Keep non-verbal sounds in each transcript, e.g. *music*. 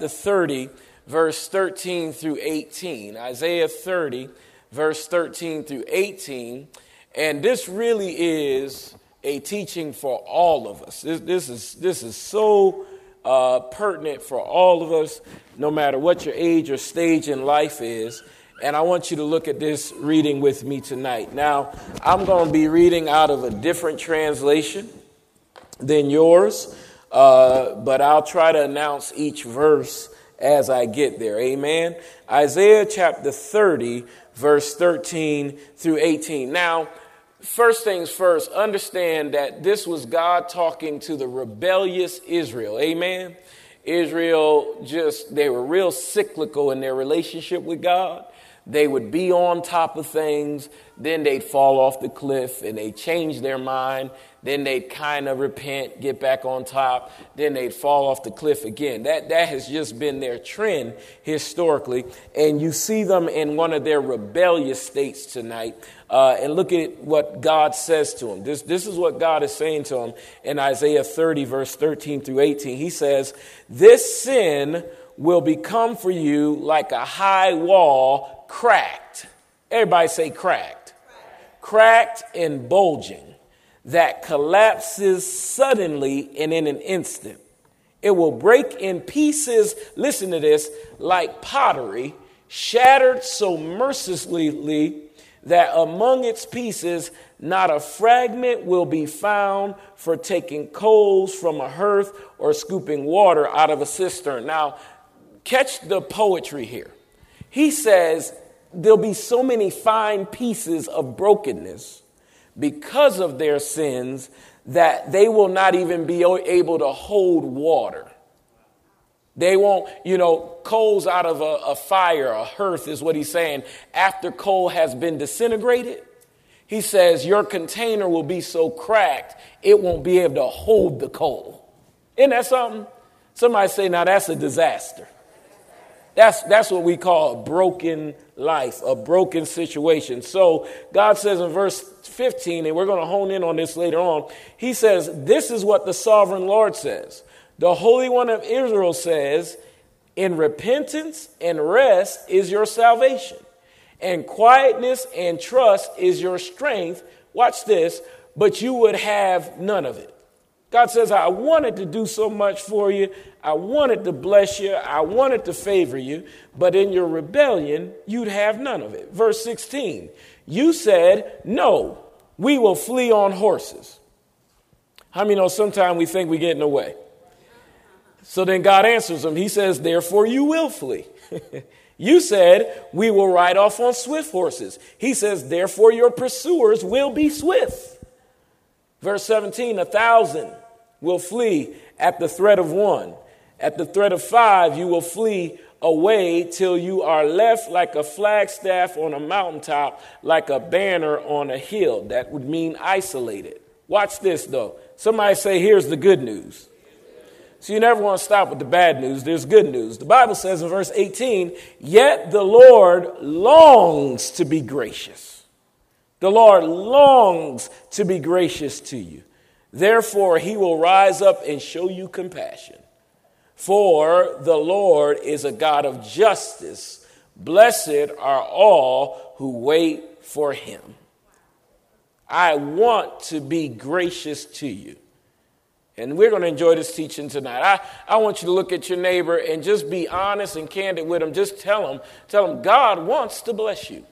chapter 30, verse 13 through 18. Isaiah 30, verse 13 through 18. And this really is a teaching for all of us. This, this is, this is so uh, pertinent for all of us, no matter what your age or stage in life is. And I want you to look at this reading with me tonight. Now, I'm going to be reading out of a different translation than yours, uh, but I'll try to announce each verse as I get there. Amen. Isaiah chapter 30, verse 13 through 18. Now, first things first, understand that this was God talking to the rebellious Israel. Amen. Israel just, they were real cyclical in their relationship with God. They would be on top of things, then they'd fall off the cliff and they'd change their mind, then they'd kind of repent, get back on top, then they'd fall off the cliff again. That, that has just been their trend historically. And you see them in one of their rebellious states tonight. Uh, and look at what God says to them. This, this is what God is saying to them in Isaiah 30, verse 13 through 18. He says, This sin will become for you like a high wall cracked. Everybody say cracked. Cracked and bulging that collapses suddenly and in an instant. It will break in pieces, listen to this, like pottery, shattered so mercilessly that among its pieces not a fragment will be found for taking coals from a hearth or scooping water out of a cistern. Now, catch the poetry here. He says there'll be so many fine pieces of brokenness because of their sins that they will not even be able to hold water. They won't, you know, coals out of a, a, fire, a hearth is what he's saying. After coal has been disintegrated, he says, Your container will be so cracked, it won't be able to hold the coal. Isn't that something? Somebody say, Now that's a disaster. That's, that's what we call a broken life, a broken situation. So God says in verse 15, and we're going to hone in on this later on, He says, This is what the sovereign Lord says. The Holy One of Israel says, In repentance and rest is your salvation, and quietness and trust is your strength. Watch this, but you would have none of it. God says, I wanted to do so much for you. I wanted to bless you. I wanted to favor you. But in your rebellion, you'd have none of it. Verse 16, you said, No, we will flee on horses. How many know sometimes we think we're getting away? So then God answers them. He says, Therefore, you will flee. *laughs* you said, We will ride off on swift horses. He says, Therefore, your pursuers will be swift. Verse 17, a thousand will flee at the threat of one. At the threat of five, you will flee away till you are left like a flagstaff on a mountaintop, like a banner on a hill. That would mean isolated. Watch this though. Somebody say, here's the good news. So you never want to stop with the bad news. There's good news. The Bible says in verse 18, yet the Lord longs to be gracious. The Lord longs to be gracious to you. Therefore, he will rise up and show you compassion. For the Lord is a God of justice. Blessed are all who wait for him. I want to be gracious to you. And we're going to enjoy this teaching tonight. I, I want you to look at your neighbor and just be honest and candid with him. Just tell him, tell him God wants to bless you.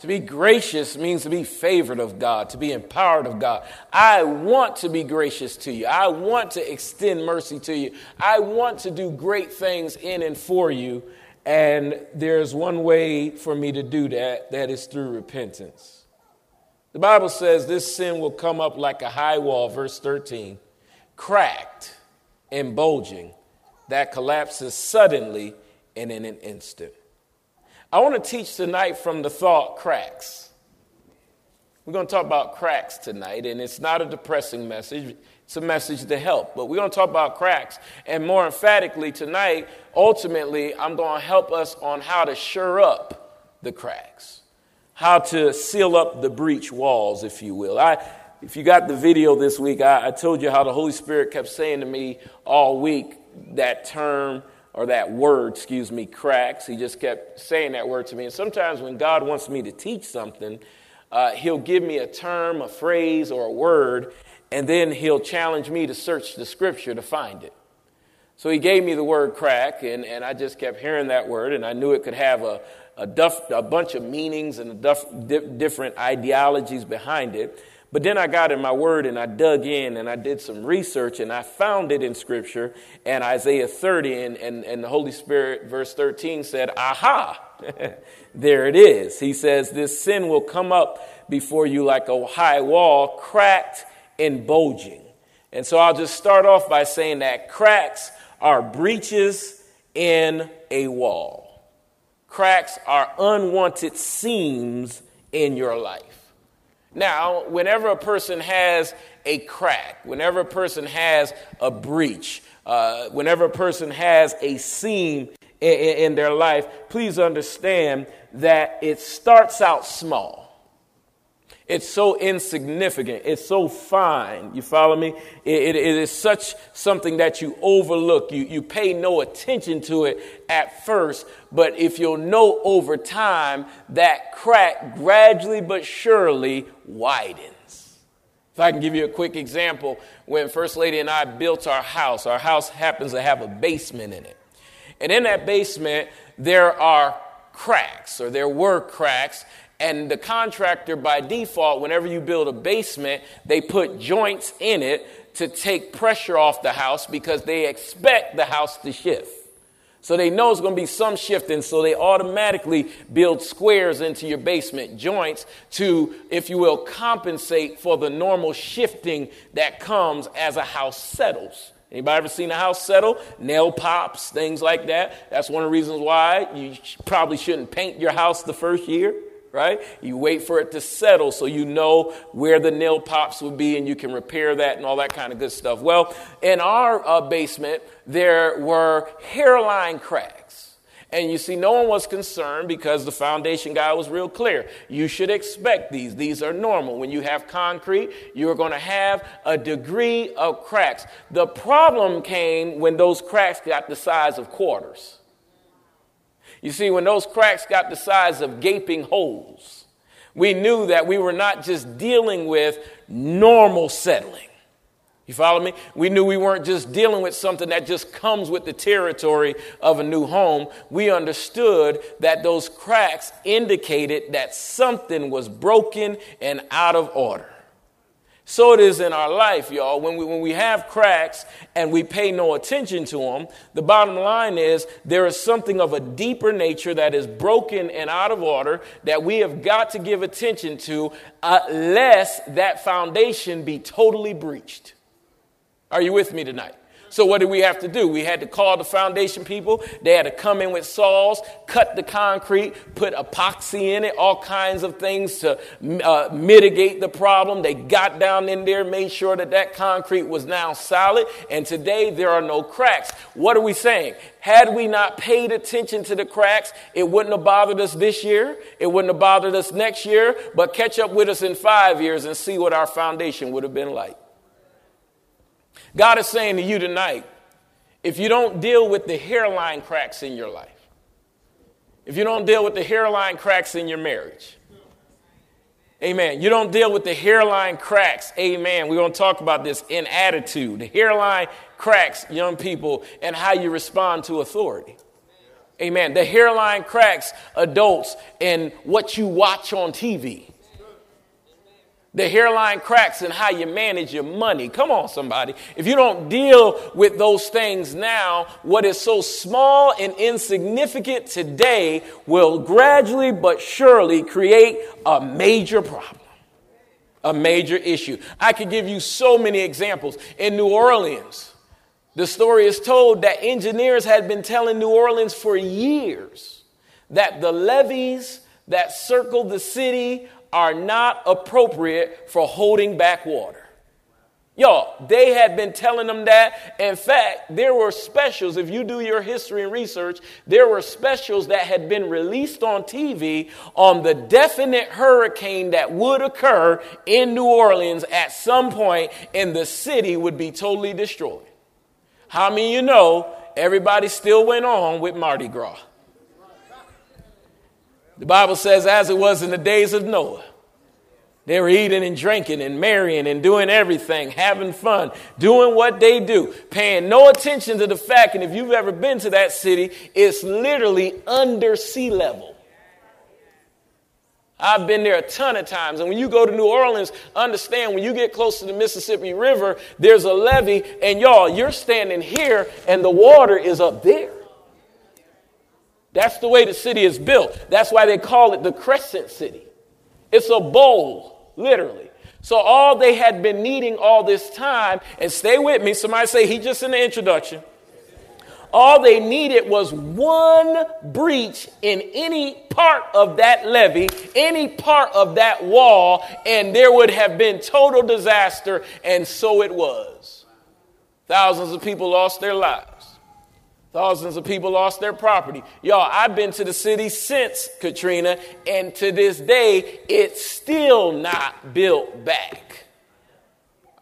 To be gracious means to be favored of God, to be empowered of God. I want to be gracious to you. I want to extend mercy to you. I want to do great things in and for you. And there's one way for me to do that that is through repentance. The Bible says this sin will come up like a high wall, verse 13, cracked and bulging, that collapses suddenly and in an instant. I want to teach tonight from the thought cracks. We're going to talk about cracks tonight, and it's not a depressing message. It's a message to help. But we're going to talk about cracks. And more emphatically tonight, ultimately, I'm going to help us on how to sure up the cracks, how to seal up the breach walls, if you will. I, if you got the video this week, I, I told you how the Holy Spirit kept saying to me all week, that term or that word, excuse me, cracks. He just kept saying that word to me. And sometimes when God wants me to teach something, uh, he'll give me a term, a phrase, or a word, and then he'll challenge me to search the scripture to find it. So he gave me the word crack, and, and I just kept hearing that word, and I knew it could have a, a, duff, a bunch of meanings and a duff, di- different ideologies behind it. But then I got in my word and I dug in and I did some research and I found it in scripture and Isaiah 30 and, and, and the Holy Spirit, verse 13 said, Aha, *laughs* there it is. He says, This sin will come up before you like a high wall, cracked and bulging. And so I'll just start off by saying that cracks are breaches in a wall. Cracks are unwanted seams in your life. Now, whenever a person has a crack, whenever a person has a breach, uh, whenever a person has a seam in, in their life, please understand that it starts out small. It's so insignificant. It's so fine. You follow me? It, it, it is such something that you overlook. You, you pay no attention to it at first, but if you'll know over time, that crack gradually but surely widens. If I can give you a quick example, when First Lady and I built our house, our house happens to have a basement in it. And in that basement, there are cracks, or there were cracks, and the contractor, by default, whenever you build a basement, they put joints in it to take pressure off the house because they expect the house to shift. So they know it's going to be some shifting, so they automatically build squares into your basement joints to, if you will, compensate for the normal shifting that comes as a house settles. Anybody ever seen a house settle? Nail pops, things like that. That's one of the reasons why you probably shouldn't paint your house the first year right? You wait for it to settle so you know where the nail pops would be and you can repair that and all that kind of good stuff. Well, in our uh, basement, there were hairline cracks. And you see, no one was concerned because the foundation guy was real clear. You should expect these. These are normal. When you have concrete, you're going to have a degree of cracks. The problem came when those cracks got the size of quarters. You see, when those cracks got the size of gaping holes, we knew that we were not just dealing with normal settling. You follow me? We knew we weren't just dealing with something that just comes with the territory of a new home. We understood that those cracks indicated that something was broken and out of order. So it is in our life, y'all. When we, when we have cracks and we pay no attention to them, the bottom line is there is something of a deeper nature that is broken and out of order that we have got to give attention to, unless that foundation be totally breached. Are you with me tonight? So what did we have to do? We had to call the foundation people. They had to come in with saws, cut the concrete, put epoxy in it, all kinds of things to uh, mitigate the problem. They got down in there, made sure that that concrete was now solid, and today there are no cracks. What are we saying? Had we not paid attention to the cracks, it wouldn't have bothered us this year. It wouldn't have bothered us next year, but catch up with us in five years and see what our foundation would have been like. God is saying to you tonight if you don't deal with the hairline cracks in your life, if you don't deal with the hairline cracks in your marriage, Amen. You don't deal with the hairline cracks. Amen. We're going to talk about this in attitude. The hairline cracks, young people, and how you respond to authority. Amen. The hairline cracks, adults, and what you watch on TV the hairline cracks and how you manage your money. Come on, somebody. If you don't deal with those things now, what is so small and insignificant today will gradually but surely create a major problem, a major issue. I could give you so many examples. In New Orleans, the story is told that engineers had been telling New Orleans for years that the levees that circled the city are not appropriate for holding back water. Y'all, they had been telling them that. In fact, there were specials, if you do your history and research, there were specials that had been released on TV on the definite hurricane that would occur in New Orleans at some point and the city would be totally destroyed. How many you know everybody still went on with Mardi Gras? The Bible says, as it was in the days of Noah. They were eating and drinking and marrying and doing everything, having fun, doing what they do, paying no attention to the fact, and if you've ever been to that city, it's literally under sea level. I've been there a ton of times. And when you go to New Orleans, understand when you get close to the Mississippi River, there's a levee, and y'all, you're standing here, and the water is up there. That's the way the city is built. That's why they call it the Crescent City. It's a bowl, literally. So all they had been needing all this time, and stay with me, somebody say he just in the introduction. All they needed was one breach in any part of that levee, any part of that wall, and there would have been total disaster, and so it was. Thousands of people lost their lives. Thousands of people lost their property. Y'all, I've been to the city since Katrina, and to this day, it's still not built back.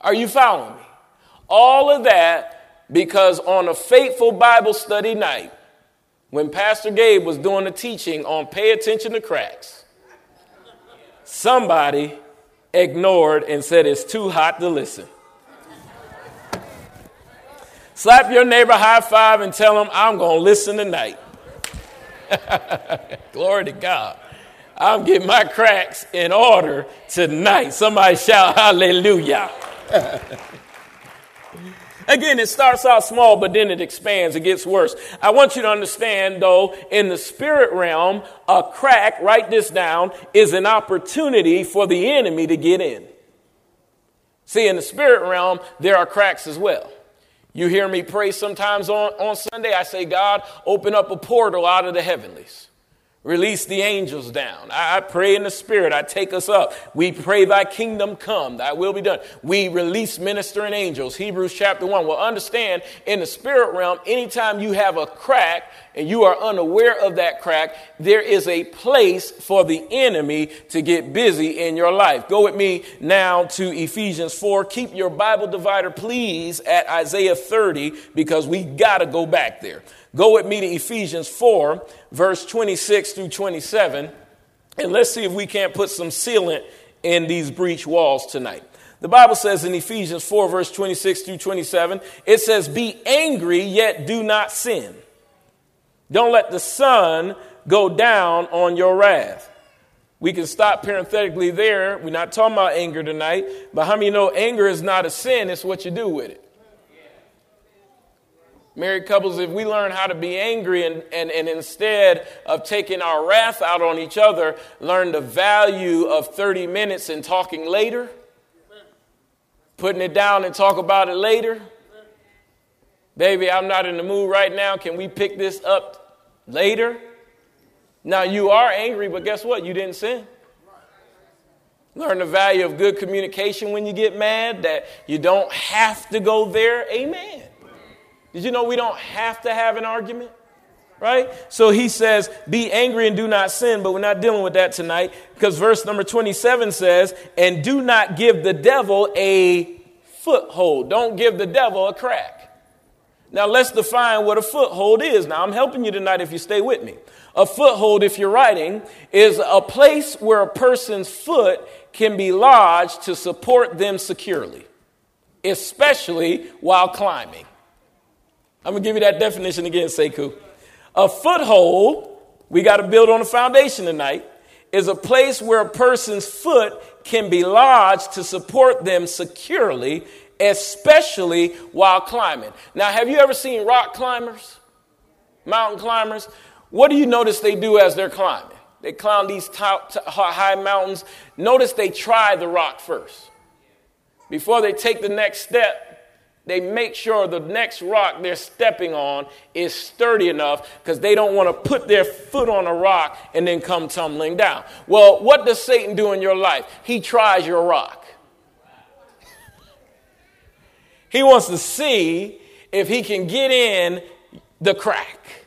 Are you following me? All of that because on a faithful Bible study night, when Pastor Gabe was doing the teaching on pay attention to cracks, somebody ignored and said it's too hot to listen. Slap your neighbor high five and tell him, I'm going to listen tonight. *laughs* Glory to God. I'm getting my cracks in order tonight. Somebody shout hallelujah. *laughs* Again, it starts out small, but then it expands, it gets worse. I want you to understand, though, in the spirit realm, a crack, write this down, is an opportunity for the enemy to get in. See, in the spirit realm, there are cracks as well. You hear me pray sometimes on, on Sunday. I say, God, open up a portal out of the heavenlies. Release the angels down. I, pray in the spirit. I take us up. We pray thy kingdom come, thy will be done. We release ministering angels. Hebrews chapter one. Well, understand in the spirit realm, anytime you have a crack and you are unaware of that crack, there is a place for the enemy to get busy in your life. Go with me now to Ephesians 4. Keep your Bible divider, please, at Isaiah 30 because we got to go back there. Go with me to Ephesians 4, verse 26 through 27, and let's see if we can't put some sealant in these breach walls tonight. The Bible says in Ephesians 4, verse 26 through 27, it says, Be angry, yet do not sin. Don't let the sun go down on your wrath. We can stop parenthetically there. We're not talking about anger tonight, but how many know anger is not a sin? It's what you do with it. Married couples, if we learn how to be angry and, and, and instead of taking our wrath out on each other, learn the value of 30 minutes and talking later, putting it down and talk about it later. Baby, I'm not in the mood right now. Can we pick this up later? Now, you are angry, but guess what? You didn't sin. Learn the value of good communication when you get mad, that you don't have to go there. Amen. Did you know we don't have to have an argument? Right? So he says, Be angry and do not sin, but we're not dealing with that tonight because verse number 27 says, And do not give the devil a foothold. Don't give the devil a crack. Now let's define what a foothold is. Now I'm helping you tonight if you stay with me. A foothold, if you're writing, is a place where a person's foot can be lodged to support them securely, especially while climbing. I'm going to give you that definition again, Sekou. A foothold, we got to build on a foundation tonight, is a place where a person's foot can be lodged to support them securely, especially while climbing. Now, have you ever seen rock climbers? Mountain climbers? What do you notice they do as they're climbing? They climb these top, high mountains. Notice they try the rock first. Before they take the next step, they make sure the next rock they're stepping on is sturdy enough because they don't want to put their foot on a rock and then come tumbling down. Well, what does Satan do in your life? He tries your rock. *laughs* he wants to see if he can get in the crack.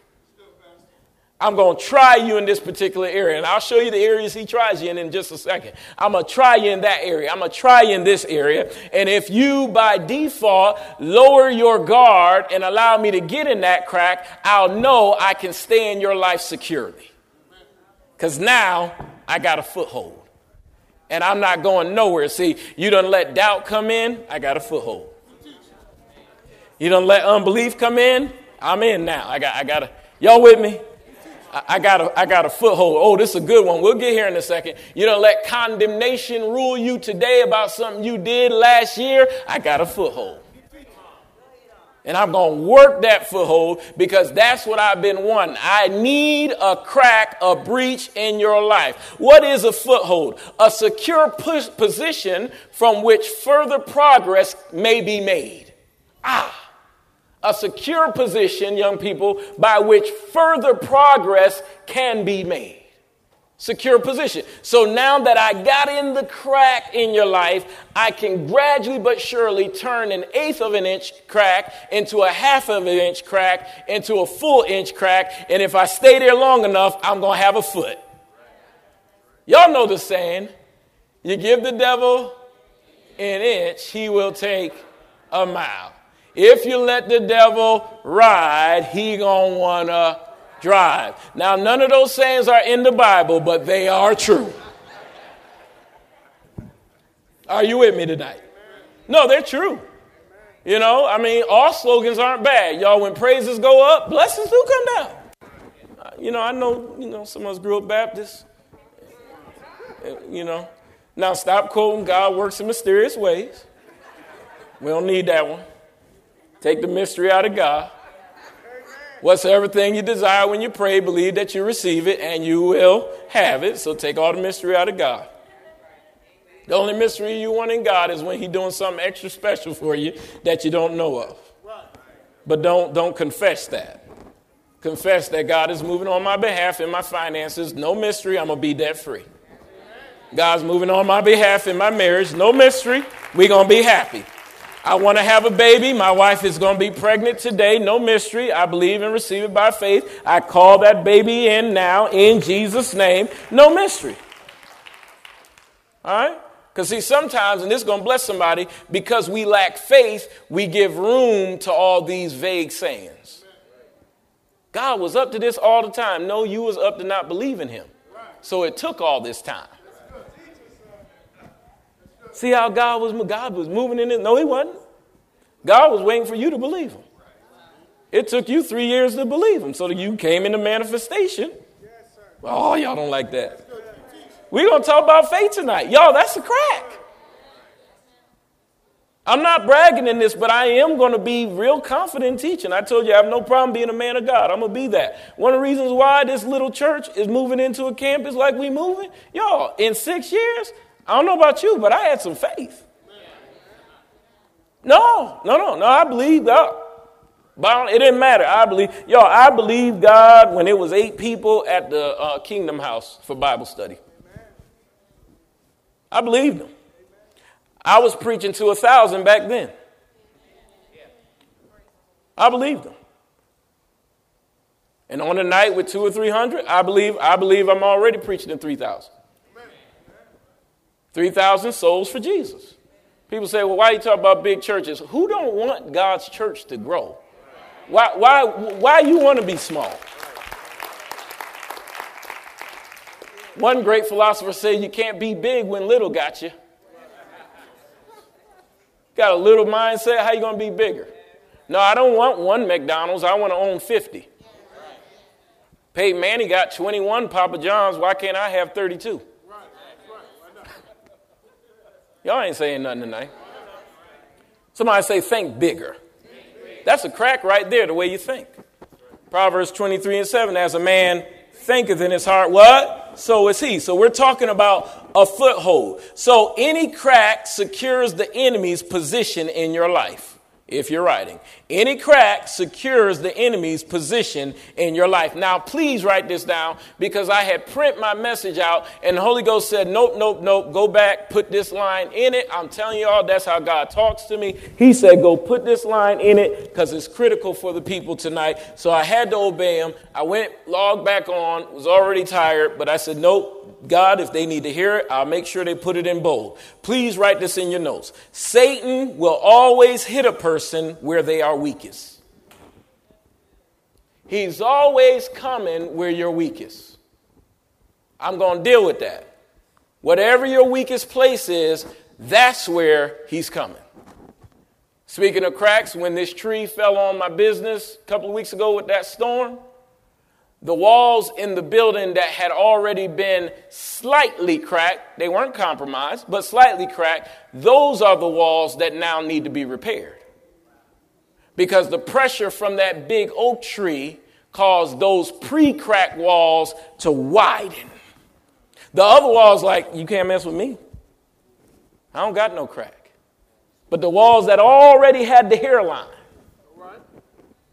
I'm going to try you in this particular area. And I'll show you the areas he tries you in in just a second. I'm going to try you in that area. I'm going to try you in this area. And if you, by default, lower your guard and allow me to get in that crack, I'll know I can stay in your life securely. Because now I got a foothold. And I'm not going nowhere. See, you don't let doubt come in, I got a foothold. You don't let unbelief come in, I'm in now. I got, I got a, y'all with me? I got, a, I got a foothold. Oh, this is a good one. We'll get here in a second. You don't let condemnation rule you today about something you did last year. I got a foothold. And I'm going to work that foothold because that's what I've been wanting. I need a crack, a breach in your life. What is a foothold? A secure position from which further progress may be made. Ah a secure position, young people, by which further progress can be made. Secure position. So now that I got in the crack in your life, I can gradually but surely turn an eighth of an inch crack into a half of an inch crack into a full inch crack. And if I stay there long enough, I'm going to have a foot. Y'all know the saying you give the devil an inch, he will take a mile. If you let the devil ride, he gonna wanna drive. Now, none of those sayings are in the Bible, but they are true. Are you with me tonight? No, they're true. You know, I mean, all slogans aren't bad. Y'all, when praises go up, blessings do come down. You know, I know, you know, some of us grew up Baptist. You know, now stop quoting God works in mysterious ways. We don't need that one. Take the mystery out of God. Whatsoever thing you desire when you pray, believe that you receive it and you will have it. So take all the mystery out of God. The only mystery you want in God is when He's doing something extra special for you that you don't know of. But don't, don't confess that. Confess that God is moving on my behalf in my finances. No mystery, I'm going to be debt free. God's moving on my behalf in my marriage. No mystery, we're going to be happy. I want to have a baby. My wife is going to be pregnant today. No mystery. I believe and receive it by faith. I call that baby in now in Jesus' name. No mystery. All right? Because, see, sometimes, and this is going to bless somebody, because we lack faith, we give room to all these vague sayings. God was up to this all the time. No, you was up to not believing him. So it took all this time. See how God was, God was moving in it? No, he wasn't. God was waiting for you to believe him. It took you three years to believe him, so that you came into manifestation. Oh, y'all don't like that. We're going to talk about faith tonight. Y'all, that's a crack. I'm not bragging in this, but I am going to be real confident in teaching. I told you I have no problem being a man of God. I'm going to be that. One of the reasons why this little church is moving into a campus like we moving, y'all, in six years, I don't know about you, but I had some faith. No, no, no, no. I believe God. But it didn't matter. I believe, yo, I believe God when it was eight people at the uh, Kingdom House for Bible study. I believed them. I was preaching to a thousand back then. I believed them. And on a night with two or three hundred, I believe, I believe I'm already preaching to three thousand. 3,000 souls for Jesus. People say, well, why you talk about big churches? Who don't want God's church to grow? Why, why, why you want to be small? One great philosopher said you can't be big when little got you. Got a little mindset, how you going to be bigger? No, I don't want one McDonald's. I want to own 50. Peyton Manning got 21 Papa John's. Why can't I have 32? Y'all ain't saying nothing tonight. Somebody say, think bigger. That's a crack right there, the way you think. Proverbs 23 and 7 As a man thinketh in his heart, what? So is he. So we're talking about a foothold. So any crack secures the enemy's position in your life. If you're writing. Any crack secures the enemy's position in your life. Now, please write this down because I had print my message out and the Holy Ghost said, nope, nope, nope, go back, put this line in it. I'm telling y'all, that's how God talks to me. He said, go put this line in it because it's critical for the people tonight. So I had to obey him. I went, logged back on, was already tired, but I said, nope, God, if they need to hear it, I'll make sure they put it in bold. Please write this in your notes. Satan will always hit a person where they are weakest. He's always coming where you're weakest. I'm going to deal with that. Whatever your weakest place is, that's where he's coming. Speaking of cracks, when this tree fell on my business a couple of weeks ago with that storm, the walls in the building that had already been slightly cracked, they weren't compromised, but slightly cracked, those are the walls that now need to be repaired. Because the pressure from that big oak tree caused those pre crack walls to widen. The other walls, like, you can't mess with me. I don't got no crack. But the walls that already had the hairline,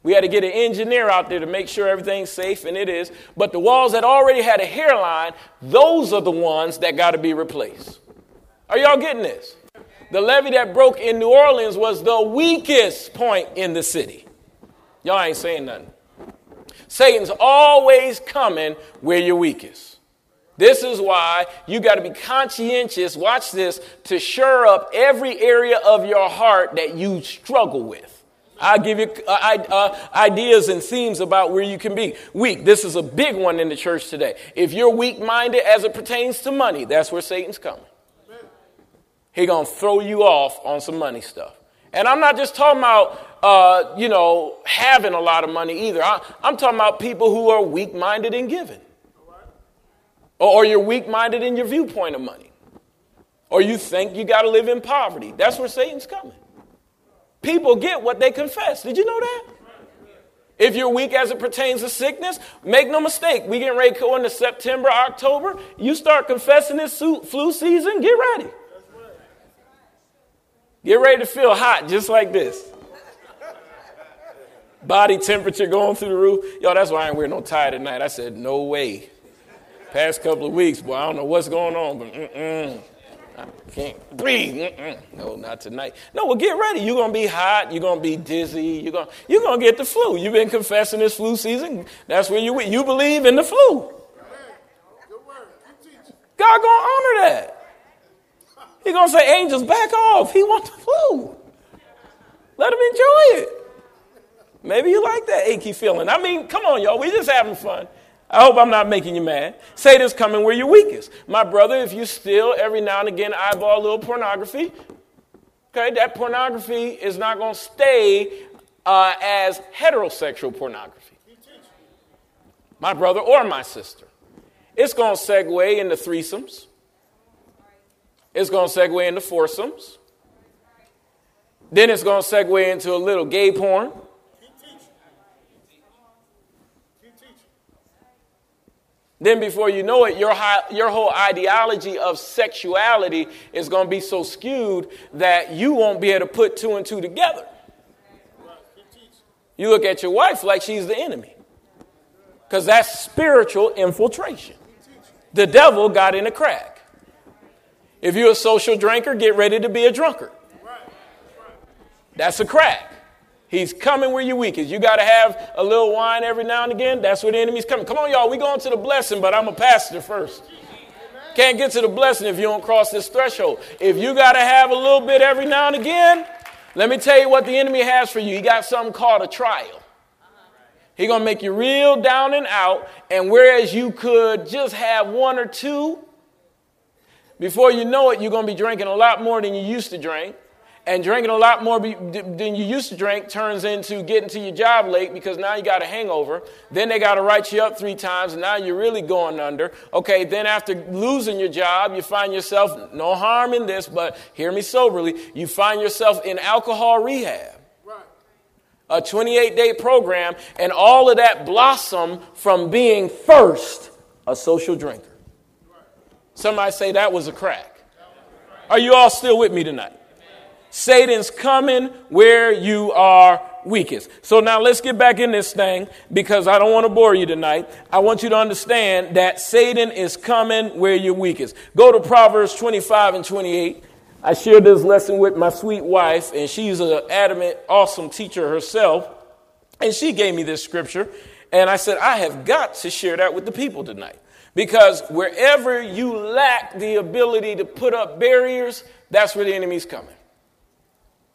we had to get an engineer out there to make sure everything's safe, and it is. But the walls that already had a hairline, those are the ones that got to be replaced. Are y'all getting this? The levee that broke in New Orleans was the weakest point in the city. Y'all ain't saying nothing. Satan's always coming where you're weakest. This is why you got to be conscientious, watch this, to shore up every area of your heart that you struggle with. I'll give you uh, uh, ideas and themes about where you can be weak. This is a big one in the church today. If you're weak minded as it pertains to money, that's where Satan's coming. He's going to throw you off on some money stuff. And I'm not just talking about, uh, you know, having a lot of money either. I, am talking about people who are weak minded in giving. Or, or you're weak minded in your viewpoint of money. Or you think you got to live in poverty. That's where Satan's coming. People get what they confess. Did you know that? If you're weak as it pertains to sickness, make no mistake. We getting ready to go into September, October. You start confessing this flu season, get ready. Get ready to feel hot just like this. Body temperature going through the roof. Yo, that's why I ain't wearing no tie tonight. I said, no way. Past couple of weeks, boy, I don't know what's going on, but mm-mm. I can't breathe. Mm-mm. No, not tonight. No, well, get ready. You're going to be hot. You're going to be dizzy. You're going you're to get the flu. You've been confessing this flu season. That's where you you believe in the flu. God going to honor that. He's going to say, angels, back off. He wants the flu. Let him enjoy it. Maybe you like that achy feeling. I mean, come on, y'all. We just having fun. I hope I'm not making you mad. Satan's coming where you're weakest. My brother, if you still every now and again eyeball a little pornography, okay, that pornography is not going to stay uh, as heterosexual pornography. My brother or my sister. It's going to segue into threesomes. It's going to segue into foursomes. Then it's going to segue into a little gay porn. Then, before you know it, your, your whole ideology of sexuality is going to be so skewed that you won't be able to put two and two together. You look at your wife like she's the enemy because that's spiritual infiltration. The devil got in a crack. If you're a social drinker, get ready to be a drunkard. That's a crack. He's coming where you're weakest. You got to have a little wine every now and again. That's where the enemy's coming. Come on, y'all. we going to the blessing, but I'm a pastor first. Can't get to the blessing if you don't cross this threshold. If you got to have a little bit every now and again, let me tell you what the enemy has for you. He got something called a trial. He's going to make you real down and out. And whereas you could just have one or two, before you know it, you're going to be drinking a lot more than you used to drink and drinking a lot more than you used to drink turns into getting to your job late because now you got a hangover. Then they got to write you up three times, and now you're really going under. Okay, then after losing your job, you find yourself, no harm in this, but hear me soberly, you find yourself in alcohol rehab. A 28 day program, and all of that blossom from being first a social drinker. Somebody say that was a crack. Are you all still with me tonight? Satan's coming where you are weakest. So now let's get back in this thing because I don't want to bore you tonight. I want you to understand that Satan is coming where you're weakest. Go to Proverbs 25 and 28. I shared this lesson with my sweet wife, and she's an adamant, awesome teacher herself. And she gave me this scripture, and I said, I have got to share that with the people tonight. Because wherever you lack the ability to put up barriers, that's where the enemy's coming.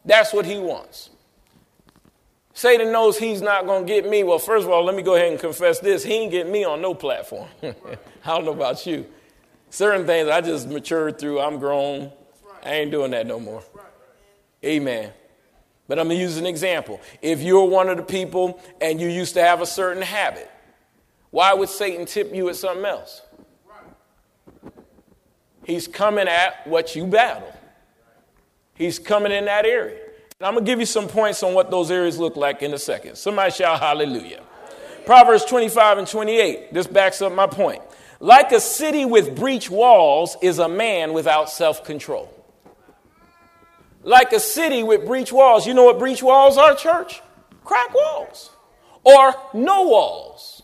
That's what he wants. Satan knows he's not going to get me. Well, first of all, let me go ahead and confess this. He ain't get me on no platform. *laughs* I don't know about you. Certain things I just matured through. I'm grown. I ain't doing that no more. Amen. But I'm going to use an example. If you're one of the people and you used to have a certain habit, why would Satan tip you at something else? He's coming at what you battle. He's coming in that area. And I'm going to give you some points on what those areas look like in a second. Somebody shout hallelujah. Proverbs 25 and 28. This backs up my point. Like a city with breach walls is a man without self control. Like a city with breach walls. You know what breach walls are, church? Crack walls. Or no walls.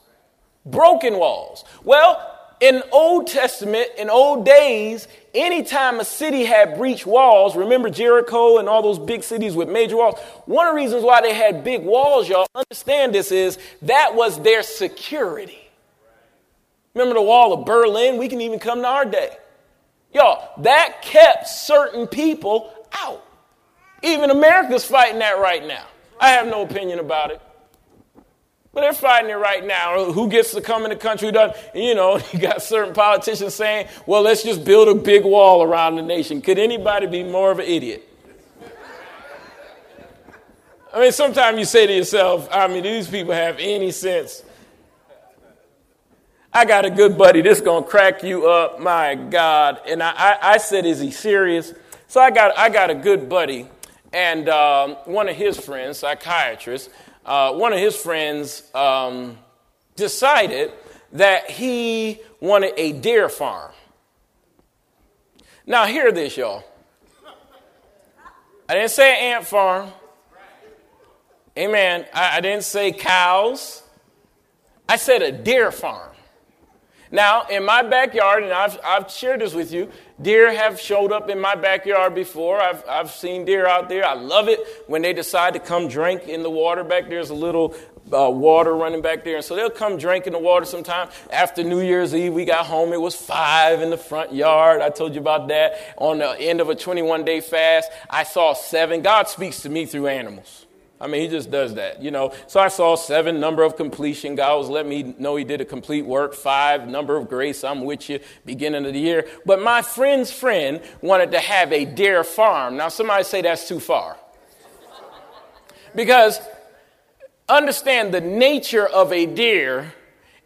Broken walls. Well, in Old Testament, in old days, anytime a city had breach walls, remember Jericho and all those big cities with major walls, one of the reasons why they had big walls, y'all, understand this is that was their security. Remember the wall of Berlin? We can even come to our day. Y'all, that kept certain people out. Even America's fighting that right now. I have no opinion about it. But they're fighting it right now. Who gets to come in the country? Doesn't, you know, *laughs* you got certain politicians saying, well, let's just build a big wall around the nation. Could anybody be more of an idiot? I mean, sometimes you say to yourself, I mean, these people have any sense? I got a good buddy. This to crack you up. My God. And I, I, I, said, is he serious? So I got, I got a good buddy and um, one of his friends, psychiatrist, uh, one of his friends um, decided that he wanted a deer farm. Now, hear this, y'all. I didn't say ant farm. Amen. I, I didn't say cows. I said a deer farm. Now, in my backyard, and I've, I've shared this with you, deer have showed up in my backyard before. I've, I've seen deer out there. I love it when they decide to come drink in the water back there's a little uh, water running back there. And so they'll come drink in the water sometime. After New Year's Eve, we got home. It was five in the front yard. I told you about that. On the end of a 21 day fast, I saw seven. God speaks to me through animals. I mean, he just does that, you know. So I saw seven, number of completion. God was letting me know he did a complete work. Five, number of grace. I'm with you, beginning of the year. But my friend's friend wanted to have a deer farm. Now, somebody say that's too far. Because understand the nature of a deer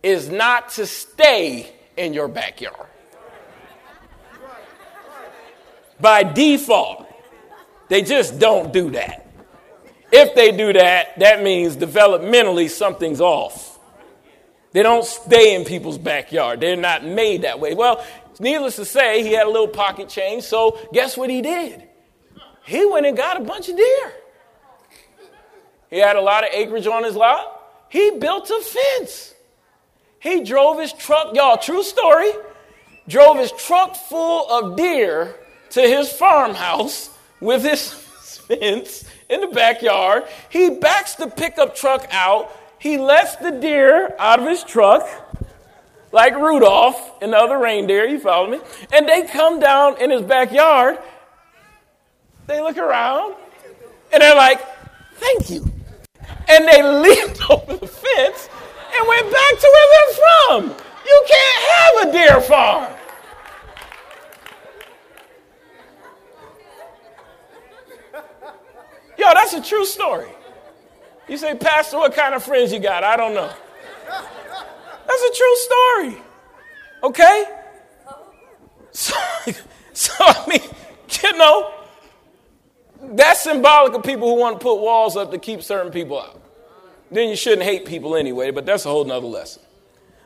is not to stay in your backyard. By default, they just don't do that. If they do that, that means developmentally something's off. They don't stay in people's backyard. They're not made that way. Well, needless to say, he had a little pocket change, so guess what he did? He went and got a bunch of deer. He had a lot of acreage on his lot. He built a fence. He drove his truck, y'all, true story, drove his truck full of deer to his farmhouse with his *laughs* fence in the backyard. He backs the pickup truck out. He lets the deer out of his truck, like Rudolph and the other reindeer. You follow me? And they come down in his backyard. They look around and they're like, thank you. And they *laughs* leaped over the fence and went back to where they're from. You can't have a deer farm. Yo, that's a true story. You say, Pastor, what kind of friends you got? I don't know. That's a true story. Okay? So, *laughs* so I mean, you know, that's symbolic of people who want to put walls up to keep certain people out. Then you shouldn't hate people anyway, but that's a whole nother lesson.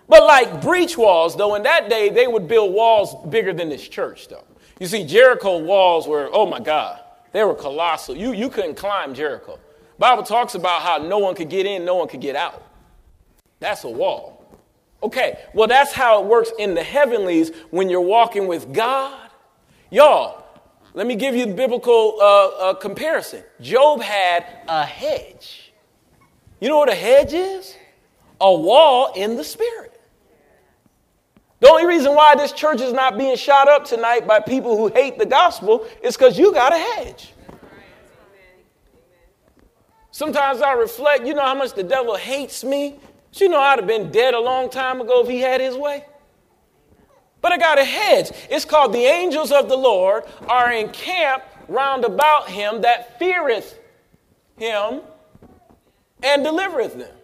But like breach walls, though, in that day, they would build walls bigger than this church, though. You see, Jericho walls were, oh my God, They were colossal. You, you couldn't climb Jericho. Bible talks about how no one could get in, no one could get out. That's a wall. Okay, well, that's how it works in the heavenlies when you're walking with God. Y'all, let me give you the biblical uh, uh, comparison. Job had a hedge. You know what a hedge is? A wall in the spirit. The only reason why this church is not being shot up tonight by people who hate the gospel is because you got a hedge. Sometimes I reflect, you know how much the devil hates me? You know I'd have been dead a long time ago if he had his way? But I got a hedge. It's called the angels of the Lord are encamped round about him that feareth him and delivereth them.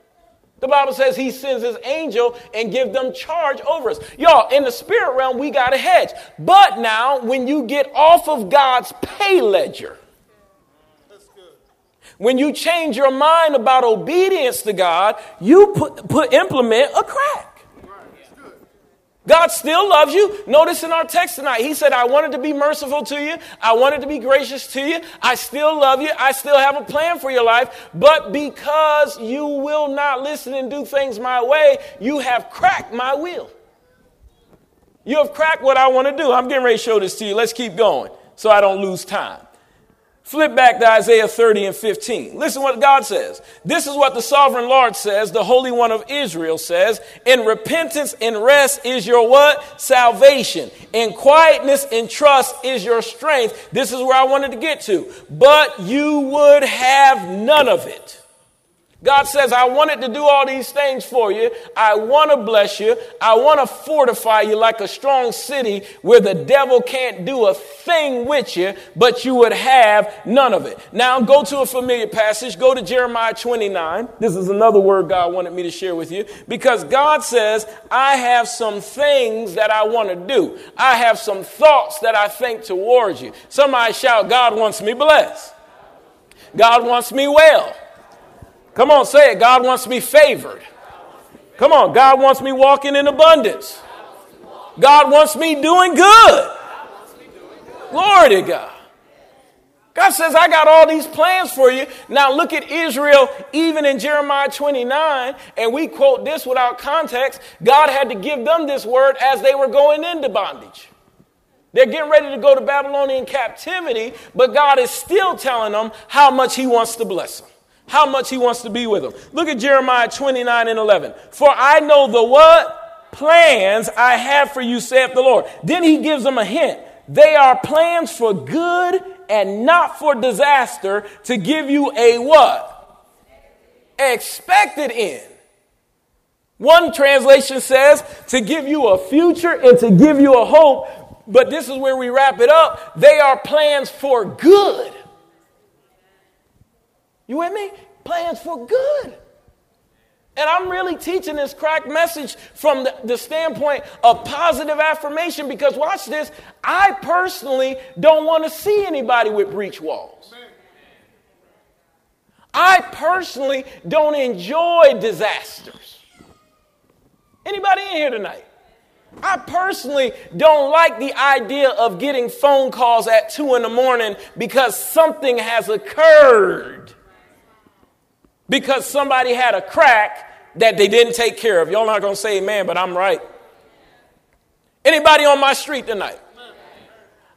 The Bible says he sends his angel and give them charge over us. Y'all, in the spirit realm, we got a hedge. But now, when you get off of God's pay ledger, when you change your mind about obedience to God, you put, put implement a crack. God still loves you. Notice in our text tonight, He said, I wanted to be merciful to you. I wanted to be gracious to you. I still love you. I still have a plan for your life. But because you will not listen and do things my way, you have cracked my will. You have cracked what I want to do. I'm getting ready to show this to you. Let's keep going so I don't lose time. Flip back to Isaiah 30 and 15. Listen what God says. This is what the sovereign Lord says, the Holy One of Israel says, in repentance and rest is your what? Salvation. In quietness and trust is your strength. This is where I wanted to get to. But you would have none of it. God says, I wanted to do all these things for you. I want to bless you. I want to fortify you like a strong city where the devil can't do a thing with you, but you would have none of it. Now go to a familiar passage. Go to Jeremiah 29. This is another word God wanted me to share with you because God says, I have some things that I want to do. I have some thoughts that I think towards you. Somebody shout, God wants me blessed. God wants me well. Come on, say it. God wants me favored. Come on, God wants me walking in abundance. God wants me doing good. Glory to God. God says, I got all these plans for you. Now look at Israel, even in Jeremiah 29, and we quote this without context. God had to give them this word as they were going into bondage. They're getting ready to go to Babylonian captivity, but God is still telling them how much He wants to bless them how much he wants to be with them. Look at Jeremiah 29 and 11. For I know the what? Plans I have for you, saith the Lord. Then he gives them a hint. They are plans for good and not for disaster to give you a what? Expected end. One translation says to give you a future and to give you a hope. But this is where we wrap it up. They are plans for good you with me? Plans for good. And I'm really teaching this crack message from the, the, standpoint of positive affirmation because, watch this, I personally don't want to see anybody with breach walls. I personally don't enjoy disasters. Anybody in here tonight? I personally don't like the idea of getting phone calls at two in the morning because something has occurred because somebody had a crack that they didn't take care of. Y'all not going to say amen, but I'm right. Anybody on my street tonight?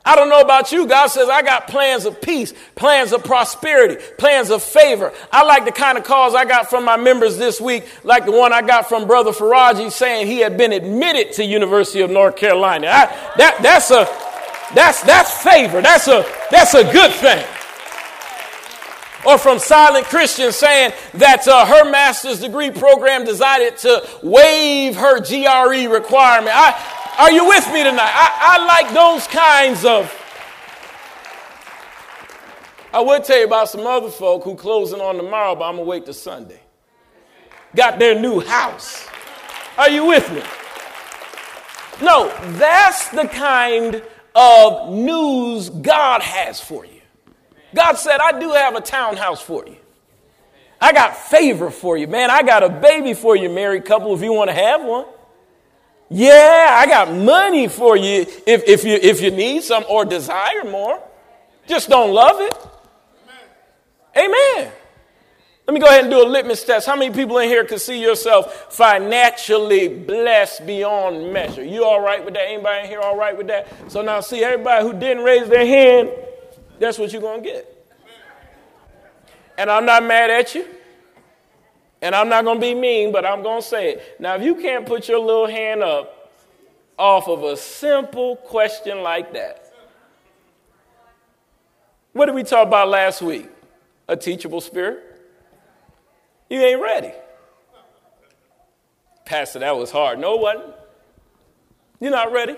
I don't know about you. God says, I got plans of peace, plans of prosperity, plans of favor. I like the kind of calls I got from my members this week, like the one I got from Brother Faraji saying he had been admitted to University of North Carolina. I, that, that's a, that's, that's favor. That's a, that's a good thing or from silent Christians saying that uh, her master's degree program decided to waive her GRE requirement. I, are you with me tonight? I, I like those kinds of. I would tell you about some other folk who closing on tomorrow, but I'm gonna wait till Sunday. Got their new house. Are you with me? No, that's the kind of news God has for you. God said, I do have a townhouse for you. I got favor for you, man. I got a baby for you, married couple, if you want to have one. Yeah, I got money for you if, if you if you need some or desire more. Just don't love it. Amen. Let me go ahead and do a litmus test. How many people in here can see yourself financially blessed beyond measure? You all right with that? Anybody in here all right with that? So now see everybody who didn't raise their hand, that's what you're going to get. And I'm not mad at you. And I'm not going to be mean, but I'm going to say it. Now, if you can't put your little hand up off of a simple question like that, what did we talk about last week? A teachable spirit? You ain't ready. Pastor, that was hard. No, it wasn't. You're not ready.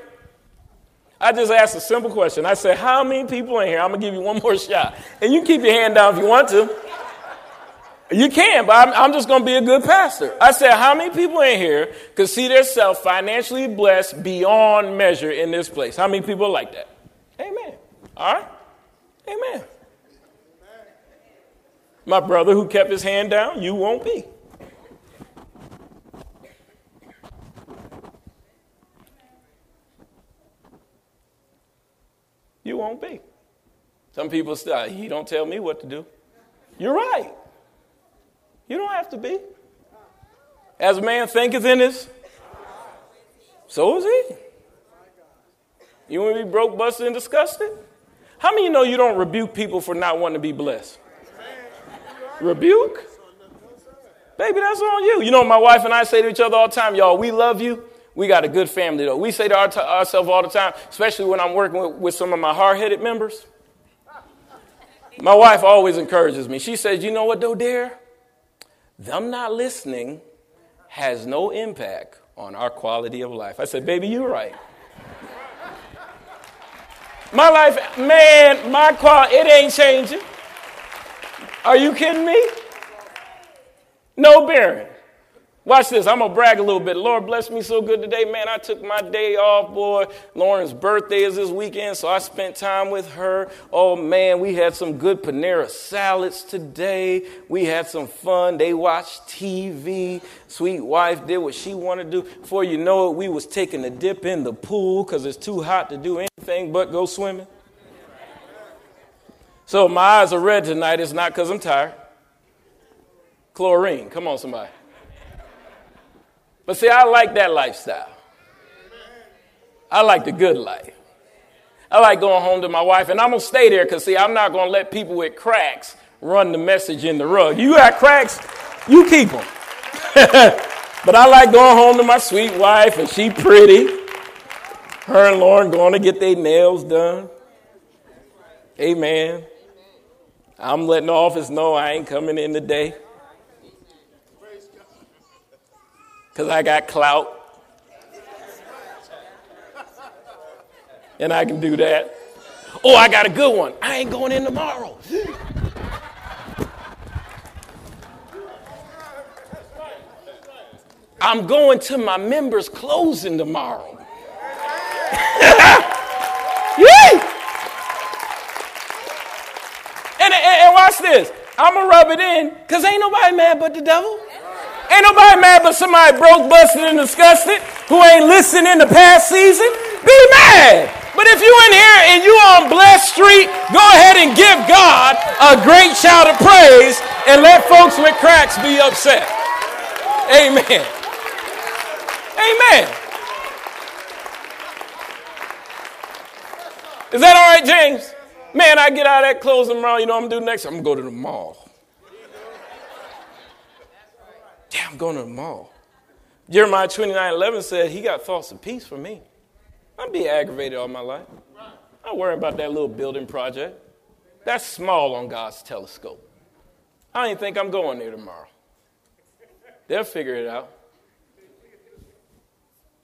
I just asked a simple question. I said, How many people in here? I'm going to give you one more shot. And you can keep your hand down if you want to. You can, but I'm, I'm just going to be a good pastor. I said, How many people in here could see themselves financially blessed beyond measure in this place? How many people like that? Amen. All right? Amen. My brother who kept his hand down, you won't be. You won't be. Some people say, ah, he don't tell me what to do. You're right. You don't have to be. As a man thinketh in his, so is he. You want to be broke, busted, and disgusted? How many you know you don't rebuke people for not wanting to be blessed? Rebuke? Baby, that's on you. You know, my wife and I say to each other all the time, y'all, we love you. We got a good family, though. We say to our ourselves all the time, especially when I'm working with, with some of my hard headed members. My wife always encourages me. She says, You know what, though, dear? Them not listening has no impact on our quality of life. I said, Baby, you're right. My life, man, my quality, it ain't changing. Are you kidding me? No bearing. Watch this. I'm going to brag a little bit. Lord bless me so good today. Man, I took my day off, boy. Lauren's birthday is this weekend, so I spent time with her. Oh, man, we had some good Panera salads today. We had some fun. They watched TV. Sweet wife did what she wanted to do. Before you know it, we was taking a dip in the pool because it's too hot to do anything but go swimming. So my eyes are red tonight. It's not because I'm tired. Chlorine. Come on, somebody. But see, I like that lifestyle. I like the good life. I like going home to my wife, and I'm going to stay there because, see, I'm not going to let people with cracks run the message in the rug. You got cracks, you keep them. *laughs* but I like going home to my sweet wife, and she pretty. Her and Lauren going to get their nails done. Amen. I'm letting the office know I ain't coming in today. Because I got clout. And I can do that. Oh, I got a good one. I ain't going in tomorrow. I'm going to my members' closing tomorrow. *laughs* And, and, and watch this. I'm going to rub it in because ain't nobody mad but the devil. Ain't nobody mad but somebody broke, busted, and disgusted who ain't listening in the past season. Be mad. But if you in here and you on blessed street, go ahead and give God a great shout of praise and let folks with cracks be upset. Amen. Amen. Is that all right, James? Man, I get out of that closing tomorrow. You know what I'm do next? I'm to go to the mall. I'm going to the mall. Jeremiah 29 11 said, He got thoughts of peace for me. I'd be aggravated all my life. I worry about that little building project. That's small on God's telescope. I don't even think I'm going there tomorrow. They'll figure it out.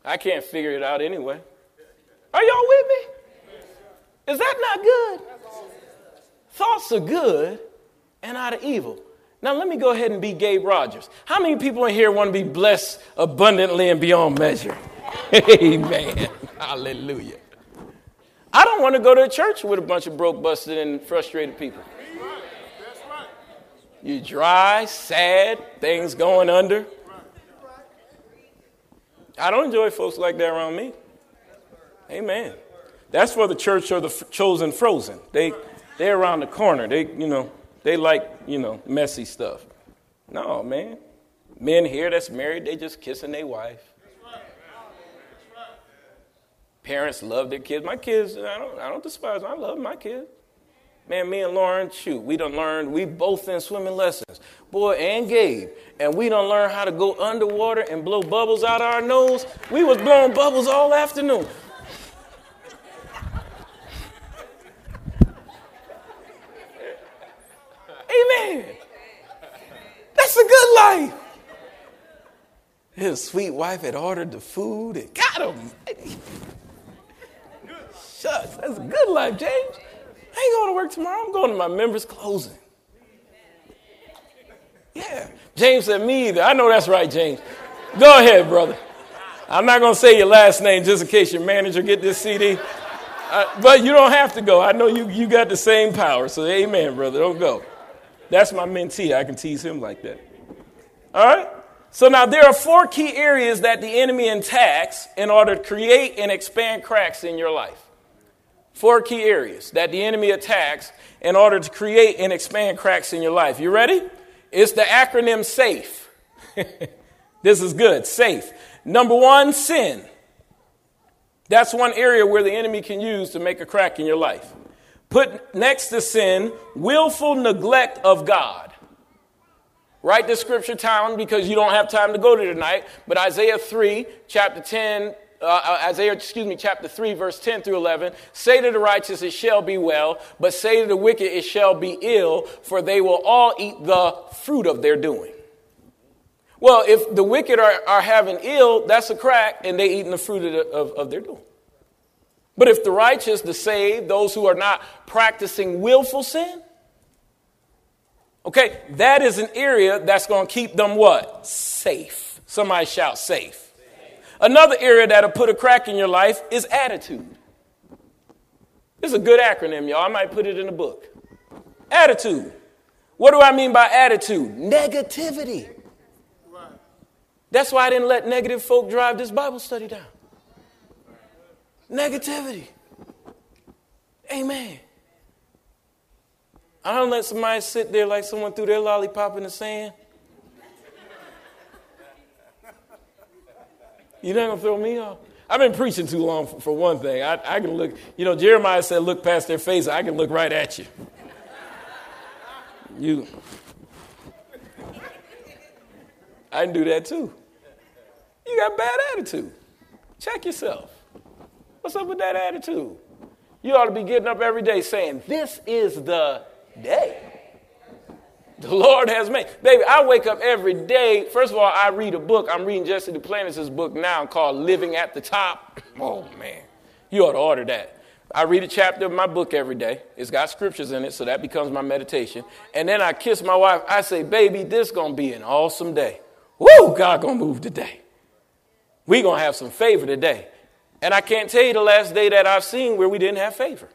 I can't figure it out anyway. Are y'all with me? Is that not good? Thoughts are good and out of evil. Now, let me go ahead and be Gabe Rogers. How many people in here want to be blessed abundantly and beyond measure? *laughs* Amen. Hallelujah. I don't want to go to a church with a bunch of broke, busted, and frustrated people. You dry, sad, things going under. I don't enjoy folks like that around me. Amen. That's for the church or the chosen frozen. They They're around the corner. They, you know, they like, you know, messy stuff. No, man. Men here that's married, they just kissing their wife. Parents love their kids. My kids, I don't, I don't despise them. I love my kids. Man, me and Lauren, shoot, we done learned, we both in swimming lessons. Boy, and Gabe. And we done learned how to go underwater and blow bubbles out of our nose. We was blowing bubbles all afternoon. Amen. That's a good life. His sweet wife had ordered the food and got him. Shucks, that's a good life, James. I ain't going to work tomorrow. I'm going to my members' closing. Yeah. James said, Me either. I know that's right, James. Go ahead, brother. I'm not going to say your last name just in case your manager get this CD. Uh, but you don't have to go. I know you, you got the same power. So, amen, brother. Don't go. That's my mentee. I can tease him like that. All right? So, now there are four key areas that the enemy attacks in order to create and expand cracks in your life. Four key areas that the enemy attacks in order to create and expand cracks in your life. You ready? It's the acronym SAFE. *laughs* this is good. SAFE. Number one, sin. That's one area where the enemy can use to make a crack in your life. Put next to sin, willful neglect of God. Write the scripture down because you don't have time to go to tonight, but Isaiah 3, chapter 10, uh, uh, Isaiah, excuse me, chapter 3, verse 10 through 11. Say to the righteous, it shall be well, but say to the wicked, it shall be ill, for they will all eat the fruit of their doing. Well, if the wicked are, are having ill, that's a crack, and they eating the fruit of, the, of, of their doing. But if the righteous, the saved, those who are not practicing willful sin, okay, that is an area that's going to keep them what? Safe. Somebody shout safe. Another area that'll put a crack in your life is attitude. This is a good acronym, y'all. I might put it in a book. Attitude. What do I mean by attitude? Negativity. That's why I didn't let negative folk drive this Bible study down. Negativity. Amen. I don't let somebody sit there like someone threw their lollipop in the sand You're not going to throw me off? I've been preaching too long for, for one thing. I, I, can look, you know, Jeremiah said, look past their face. I can look right at you. You. I can do that too. You got a bad attitude. Check yourself. What's up with that attitude? You ought to be getting up every day saying, This is the day the Lord has made. Baby, I wake up every day. First of all, I read a book. I'm reading Jesse Duplantis' book now called Living at the Top. Oh, man. You ought to order that. I read a chapter of my book every day. It's got scriptures in it, so that becomes my meditation. And then I kiss my wife. I say, baby, this going to be an awesome day. Woo, God going to move today. we going to have some favor today. And I can't tell you the last day that I've seen where we didn't have favor.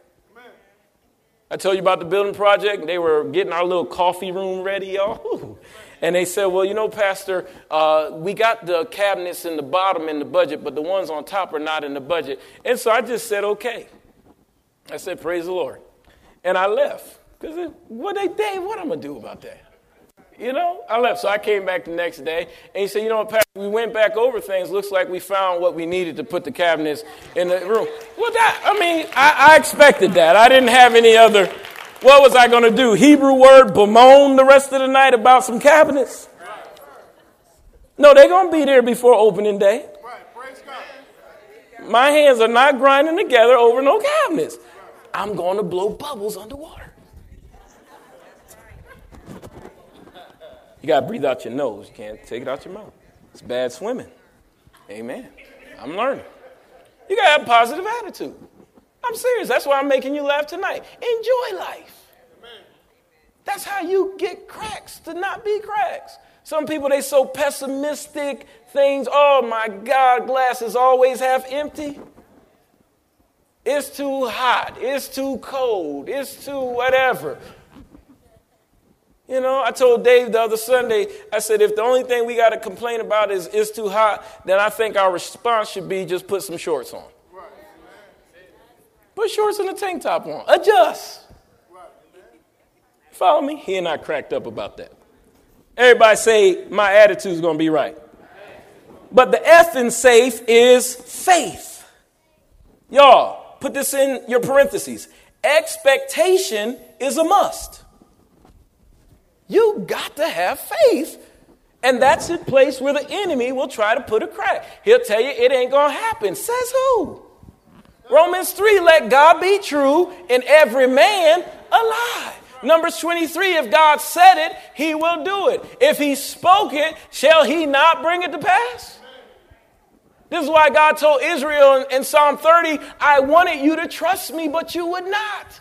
I told you about the building project. They were getting our little coffee room ready, y'all. *laughs* And they said, Well, you know, Pastor, uh, we got the cabinets in the bottom in the budget, but the ones on top are not in the budget. And so I just said, Okay. I said, Praise the Lord. And I left. Because what they did, what I'm going to do about that? You know, I left. So I came back the next day, and he said, "You know Pastor? We went back over things. Looks like we found what we needed to put the cabinets in the room." Well, that I mean, I, I expected that. I didn't have any other. What was I going to do? Hebrew word bemoan the rest of the night about some cabinets? No, they're going to be there before opening day. My hands are not grinding together over no cabinets. I'm going to blow bubbles underwater. You got to breathe out your nose. You can't take it out your mouth. It's bad swimming. Amen. I'm learning. You got to have a positive attitude. I'm serious. That's why I'm making you laugh tonight. Enjoy life. That's how you get cracks to not be cracks. Some people, they so pessimistic things. Oh my God, glass is always half empty. It's too hot. It's too cold. It's too whatever. You know, I told Dave the other Sunday, I said, if the only thing we got to complain about is it's too hot, then I think our response should be just put some shorts on. Put shorts and a tank top on. Adjust. Follow me? He and I cracked up about that. Everybody say, my attitude's gonna be right. But the F in safe is faith. Y'all, put this in your parentheses. Expectation is a must. You got to have faith. And that's a place where the enemy will try to put a crack. He'll tell you it ain't going to happen. Says who? Romans 3 let God be true and every man a lie. Numbers 23 if God said it, he will do it. If he spoke it, shall he not bring it to pass? This is why God told Israel in, in Psalm 30, I wanted you to trust me, but you would not.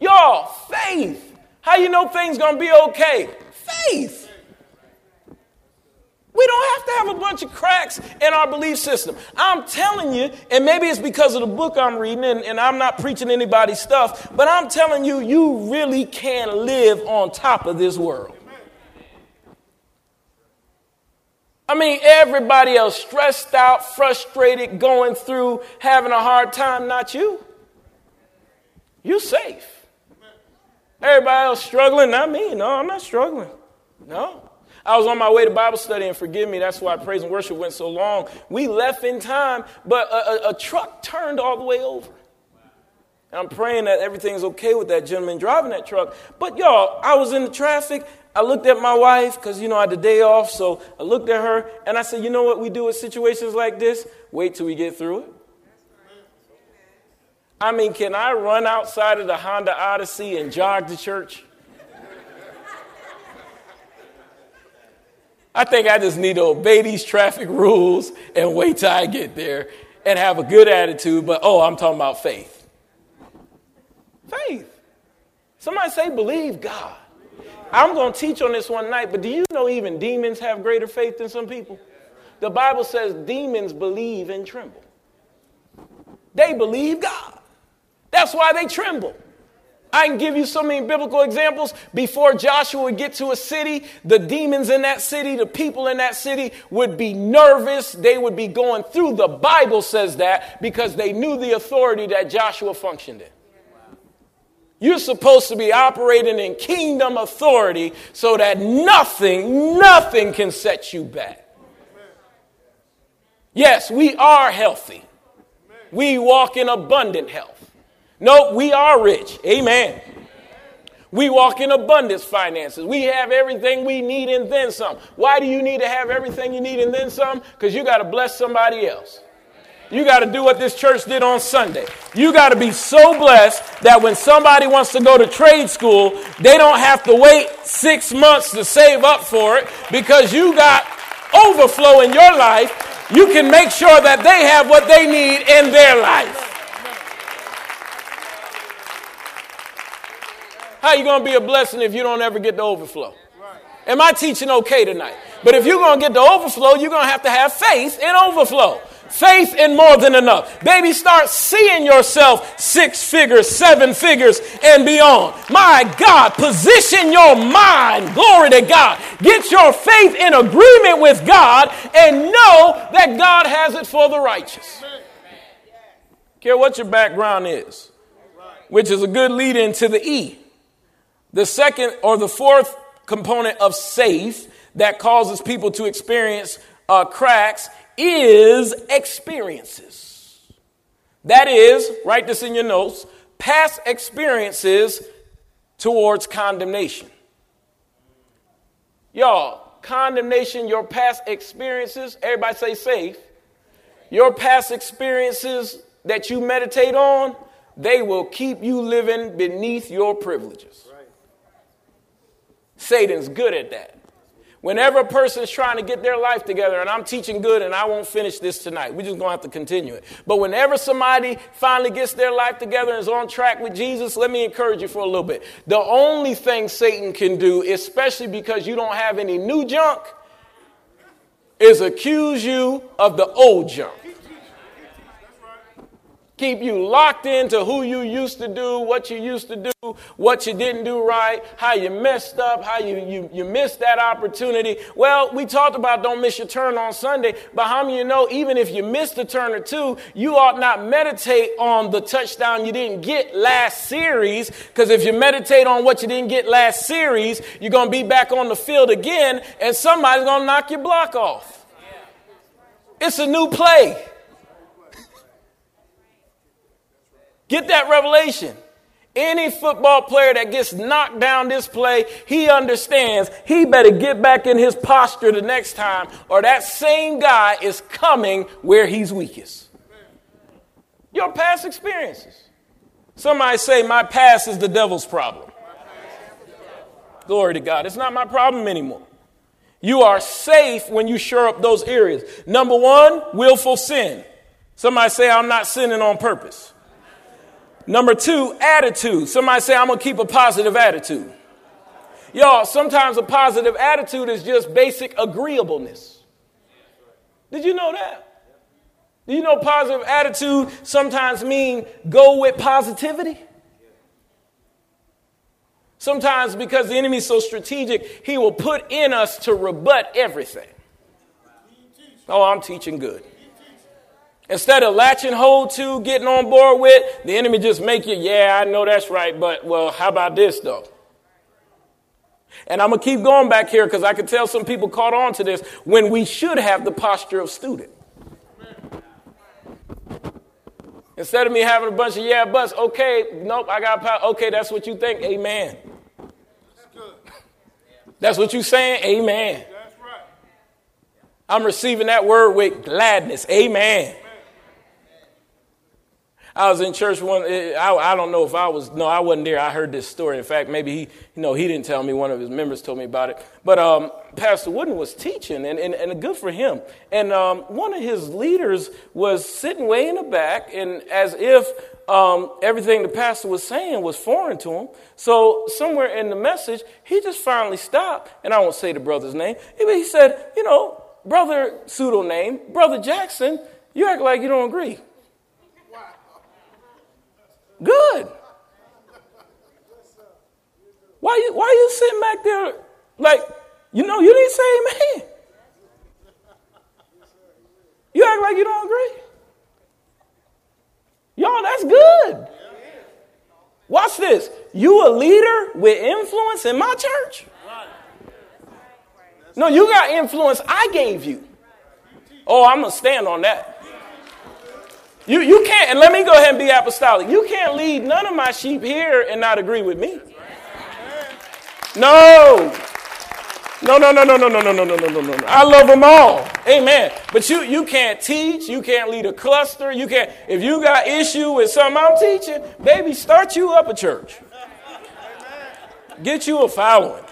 Y'all, faith. How you know things gonna be okay? Faith. We don't have to have a bunch of cracks in our belief system. I'm telling you, and maybe it's because of the book I'm reading, and, and, I'm not preaching anybody's stuff, but I'm telling you, you really can live on top of this world. I mean, everybody else stressed out, frustrated, going through, having a hard time, not you. You're safe. Everybody else struggling, not me. No, I'm not struggling. No. I was on my way to Bible study, and forgive me, that's why praise and worship went so long. We left in time, but a, a, a truck turned all the way over. And I'm praying that everything's okay with that gentleman driving that truck. But y'all, I was in the traffic. I looked at my wife because, you know, I had the day off. So I looked at her and I said, you know what we do with situations like this? Wait till we get through it. I mean, can I run outside of the Honda Odyssey and jog to church? I think I just need to obey these traffic rules and wait till I get there and have a good attitude. But oh, I'm talking about faith. Faith. Somebody say, believe God. I'm going to teach on this one night, but do you know even demons have greater faith than some people? The Bible says demons believe and tremble. They believe God. That's why they tremble. I can give you so many biblical examples. Before Joshua would get to a city, the demons in that city, the people in that city would be nervous. They would be going through. The Bible says that because they knew the authority that Joshua functioned in. You're supposed to be operating in kingdom authority so that nothing, nothing can set you back. Yes, we are healthy. We walk in abundant health. No, we are rich. Amen. We walk in abundance finances. We have everything we need and then some. Why do you need to have everything you need and then some? Because you got to bless somebody else. You got to do what this church did on Sunday. You got to be so blessed that when somebody wants to go to trade school, they don't have to wait six months to save up for it because you got overflow in your life. You can make sure that they have what they need in their life. How you going to be a blessing if you don't ever get the overflow? Am I teaching okay tonight? But if you're going to get the overflow, you're going to have to have faith in overflow. Faith in more than enough. Baby, start seeing yourself six figures, seven figures, and beyond. My God, position your mind. Glory to God. Get your faith in agreement with God and know that God has it for the righteous. Care what your background is, which is a good lead into the E. The second or the fourth component of safe that causes people to experience uh, cracks is experiences. That is, write this in your notes, past experiences towards condemnation. Y'all, condemnation, your past experiences, everybody say safe. Your past experiences that you meditate on, they will keep you living beneath your privileges. Satan's good at that. Whenever a person's trying to get their life together, and I'm teaching good and I won't finish this tonight, we're just going to have to continue it. But whenever somebody finally gets their life together and is on track with Jesus, let me encourage you for a little bit. The only thing Satan can do, especially because you don't have any new junk, is accuse you of the old junk. Keep you locked into who you used to do, what you used to do, what you didn't do right, how you messed up, how you, you, you missed that opportunity. Well, we talked about don't miss your turn on Sunday, but how many you know even if you missed a turn or two, you ought not meditate on the touchdown you didn't get last series, because if you meditate on what you didn't get last series, you're going to be back on the field again, and somebody's going to knock your block off. It's a new play. Get that revelation. Any football player that gets knocked down this play, he understands he better get back in his posture the next time, or that same guy is coming where he's weakest. Your past experiences. Somebody say, My past is the devil's problem. Glory to God. It's not my problem anymore. You are safe when you shore up those areas. Number one, willful sin. Somebody say, I'm not sinning on purpose. Number two, attitude. Somebody say, I'm going to keep a positive attitude. Y'all, sometimes a positive attitude is just basic agreeableness. Did you know that? Do you know positive attitude sometimes mean go with positivity? Sometimes, because the enemy's so strategic, he will put in us to rebut everything. Oh, I'm teaching good. Instead of latching hold to, getting on board with, the enemy just make you, yeah, I know that's right, but well, how about this though? And I'm gonna keep going back here because I can tell some people caught on to this when we should have the posture of student. Instead of me having a bunch of yeah buts, okay, nope, I got power. Okay, that's what you think. Amen. That's what you saying? Amen. That's right. I'm receiving that word with gladness. Amen. I was in church one. I, I don't know if I was. No, I wasn't there. I heard this story. In fact, maybe he, you know, he didn't tell me. One of his members told me about it. But um, Pastor Wooden was teaching, and, and, and good for him. And um, one of his leaders was sitting way in the back, and as if um, everything the pastor was saying was foreign to him. So somewhere in the message, he just finally stopped, and I won't say the brother's name. But he said, "You know, brother pseudo name, brother Jackson, you act like you don't agree." Good. Why you why you sitting back there like you know you didn't say amen? You act like you don't agree. Y'all, that's good. Watch this. You a leader with influence in my church? No, you got influence I gave you. Oh, I'm gonna stand on that. You, you can't, and let me go ahead and be apostolic. You can't lead none of my sheep here and not agree with me. No. No, no, no, no, no, no, no, no, no, no, no, no. I love them all. Amen. But you you can't teach, you can't lead a cluster, you can't if you got issue with something I'm teaching, baby, start you up a church. Get you a following.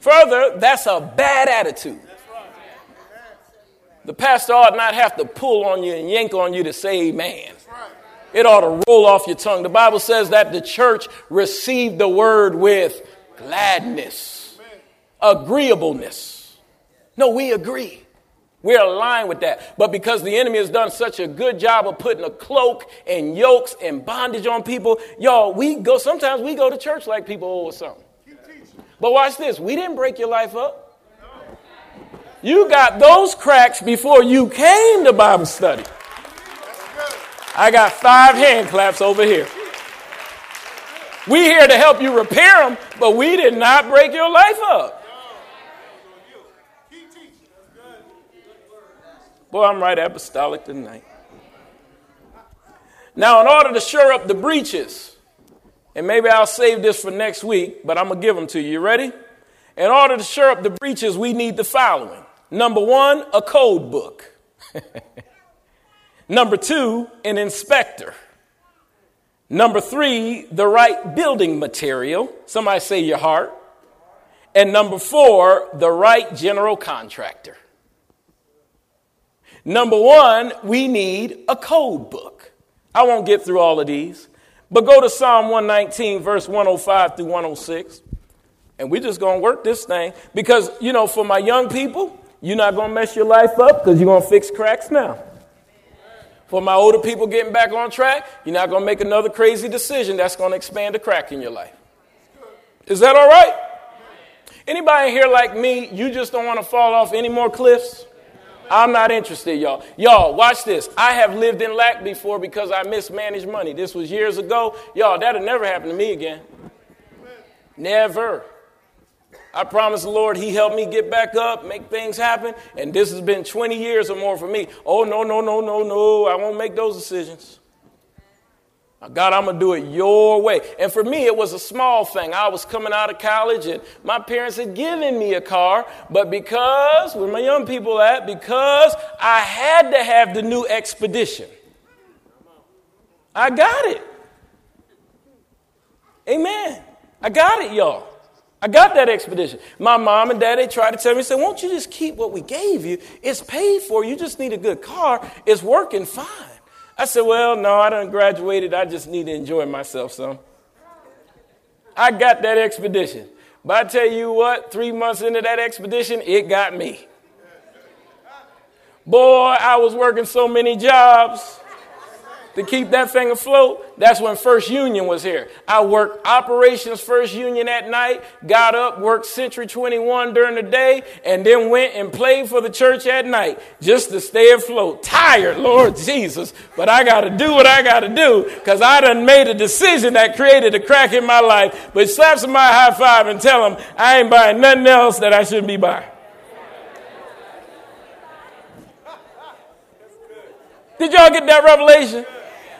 Further, that's a bad attitude. The pastor ought not have to pull on you and yank on you to say amen. It ought to roll off your tongue. The Bible says that the church received the word with gladness, agreeableness. No, we agree. We're aligned with that. But because the enemy has done such a good job of putting a cloak and yokes and bondage on people, y'all, we go, sometimes we go to church like people owe us something. But watch this. We didn't break your life up. You got those cracks before you came to Bible study. I got five hand claps over here. We here to help you repair them, but we did not break your life up. Boy, I'm right apostolic tonight. Now, in order to shore up the breaches, and maybe I'll save this for next week, but I'm going to give them to you. You ready? In order to shore up the breaches, we need the following Number one, a code book. *laughs* Number two, an inspector. Number three, the right building material. Somebody say your heart. And number four, the right general contractor. Number one, we need a code book. I won't get through all of these, but go to Psalm 119, verse 105 through 106. And we're just going to work this thing because, you know, for my young people, you're not going to mess your life up because you're going to fix cracks now. For my older people getting back on track, you're not going to make another crazy decision that's going to expand a crack in your life. Is that all right? Anybody here like me, you just don't want to fall off any more cliffs? I'm not interested, y'all. Y'all, watch this. I have lived in lack before because I mismanaged money. This was years ago. Y'all, that'll never happen to me again. Never. I promise the Lord He helped me get back up, make things happen, and this has been 20 years or more for me. Oh, no, no, no, no, no. I won't make those decisions. God, I'm going to do it your way. And for me, it was a small thing. I was coming out of college and my parents had given me a car, but because, where my young people at, because I had to have the new expedition, I got it. Amen. I got it, y'all. I got that expedition. My mom and dad, they tried to tell me, say, won't you just keep what we gave you? It's paid for. You just need a good car. It's working fine. I said, Well, no, I done graduated. I just need to enjoy myself some. I got that expedition. But I tell you what, three months into that expedition, it got me. Boy, I was working so many jobs to keep that thing afloat, that's when First Union was here. I worked operations First Union at night, got up, worked Century 21 during the day, and then went and played for the church at night just to stay afloat. Tired, Lord Jesus, but I got to do what I got to do because I done made a decision that created a crack in my life. But slap somebody high five and tell them I ain't buying nothing else that I shouldn't be buying. Did y'all get that revelation?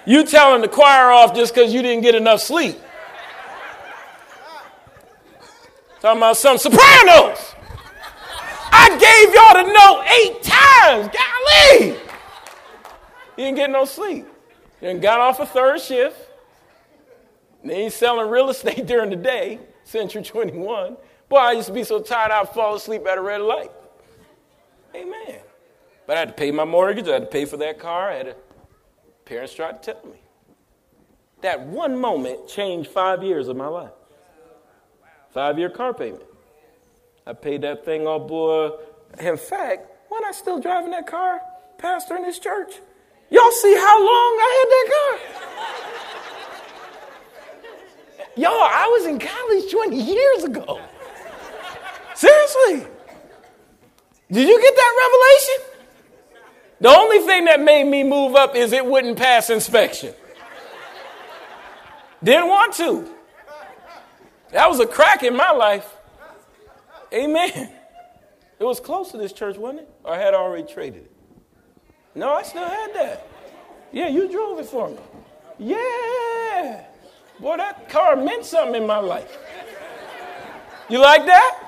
You telling the choir off just because you didn't get enough sleep. Talking about some sopranos. I gave y'all the note eight times. Golly. You didn't get no sleep. You got off a third shift. Then he's selling real estate *laughs* during the day, Century 21. Boy, I used to be so tired I'd fall asleep at a red light. Amen. But I had to pay my mortgage, I had to pay for that car, I had to Parents tried to tell me. That one moment changed five years of my life. Five year car payment. I paid that thing off, boy. In fact, when I still driving that car, pastor in this church, y'all see how long I had that car? Y'all, I was in college 20 years ago. Seriously. Did you get that revelation? The only thing that made me move up is it wouldn't pass inspection. Didn't want to. That was a crack in my life. Amen. It was close to this church, wasn't it? Or I had already traded it? No, I still had that. Yeah, you drove it for me. Yeah. Boy, that car meant something in my life. You like that?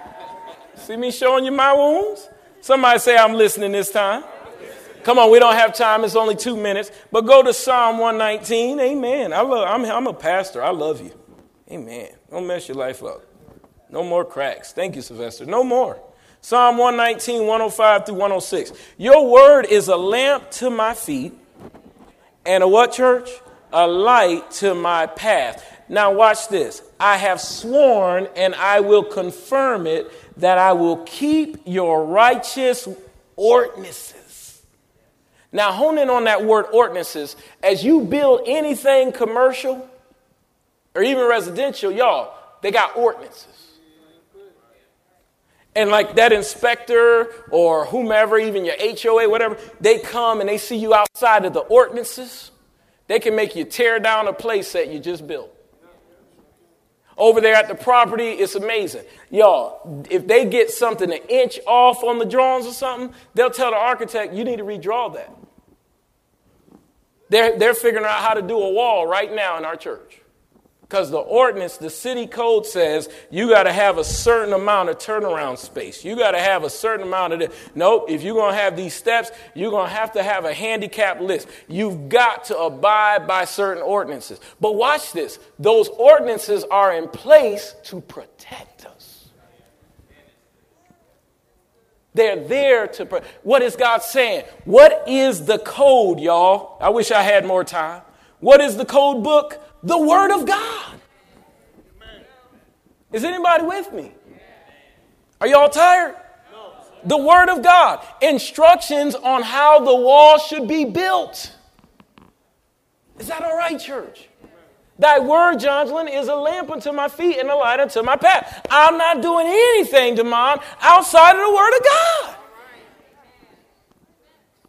See me showing you my wounds? Somebody say I'm listening this time. Come on, we don't have time. It's only two minutes. But go to Psalm 119. Amen. I love, I'm, I'm a pastor. I love you. Amen. Don't mess your life up. No more cracks. Thank you, Sylvester. No more. Psalm 119, 105 through 106. Your word is a lamp to my feet and a what, church? A light to my path. Now, watch this. I have sworn and I will confirm it that I will keep your righteous ordinances. Now, hone in on that word ordinances. As you build anything commercial or even residential, y'all, they got ordinances. And like that inspector or whomever, even your HOA, whatever, they come and they see you outside of the ordinances. They can make you tear down a place that you just built. Over there at the property, it's amazing. Y'all, if they get something an inch off on the drawings or something, they'll tell the architect, you need to redraw that. They're, they're figuring out how to do a wall right now in our church. Because the ordinance, the city code says you got to have a certain amount of turnaround space. You got to have a certain amount of. Nope, if you're going to have these steps, you're going to have to have a handicap list. You've got to abide by certain ordinances. But watch this those ordinances are in place to protect us. They're there to. What is God saying? What is the code, y'all? I wish I had more time. What is the code book? The Word of God. Is anybody with me? Are y'all tired? The Word of God. Instructions on how the wall should be built. Is that all right, church? Thy word, Jonslyn, is a lamp unto my feet and a light unto my path. I'm not doing anything, Demond, outside of the word of God.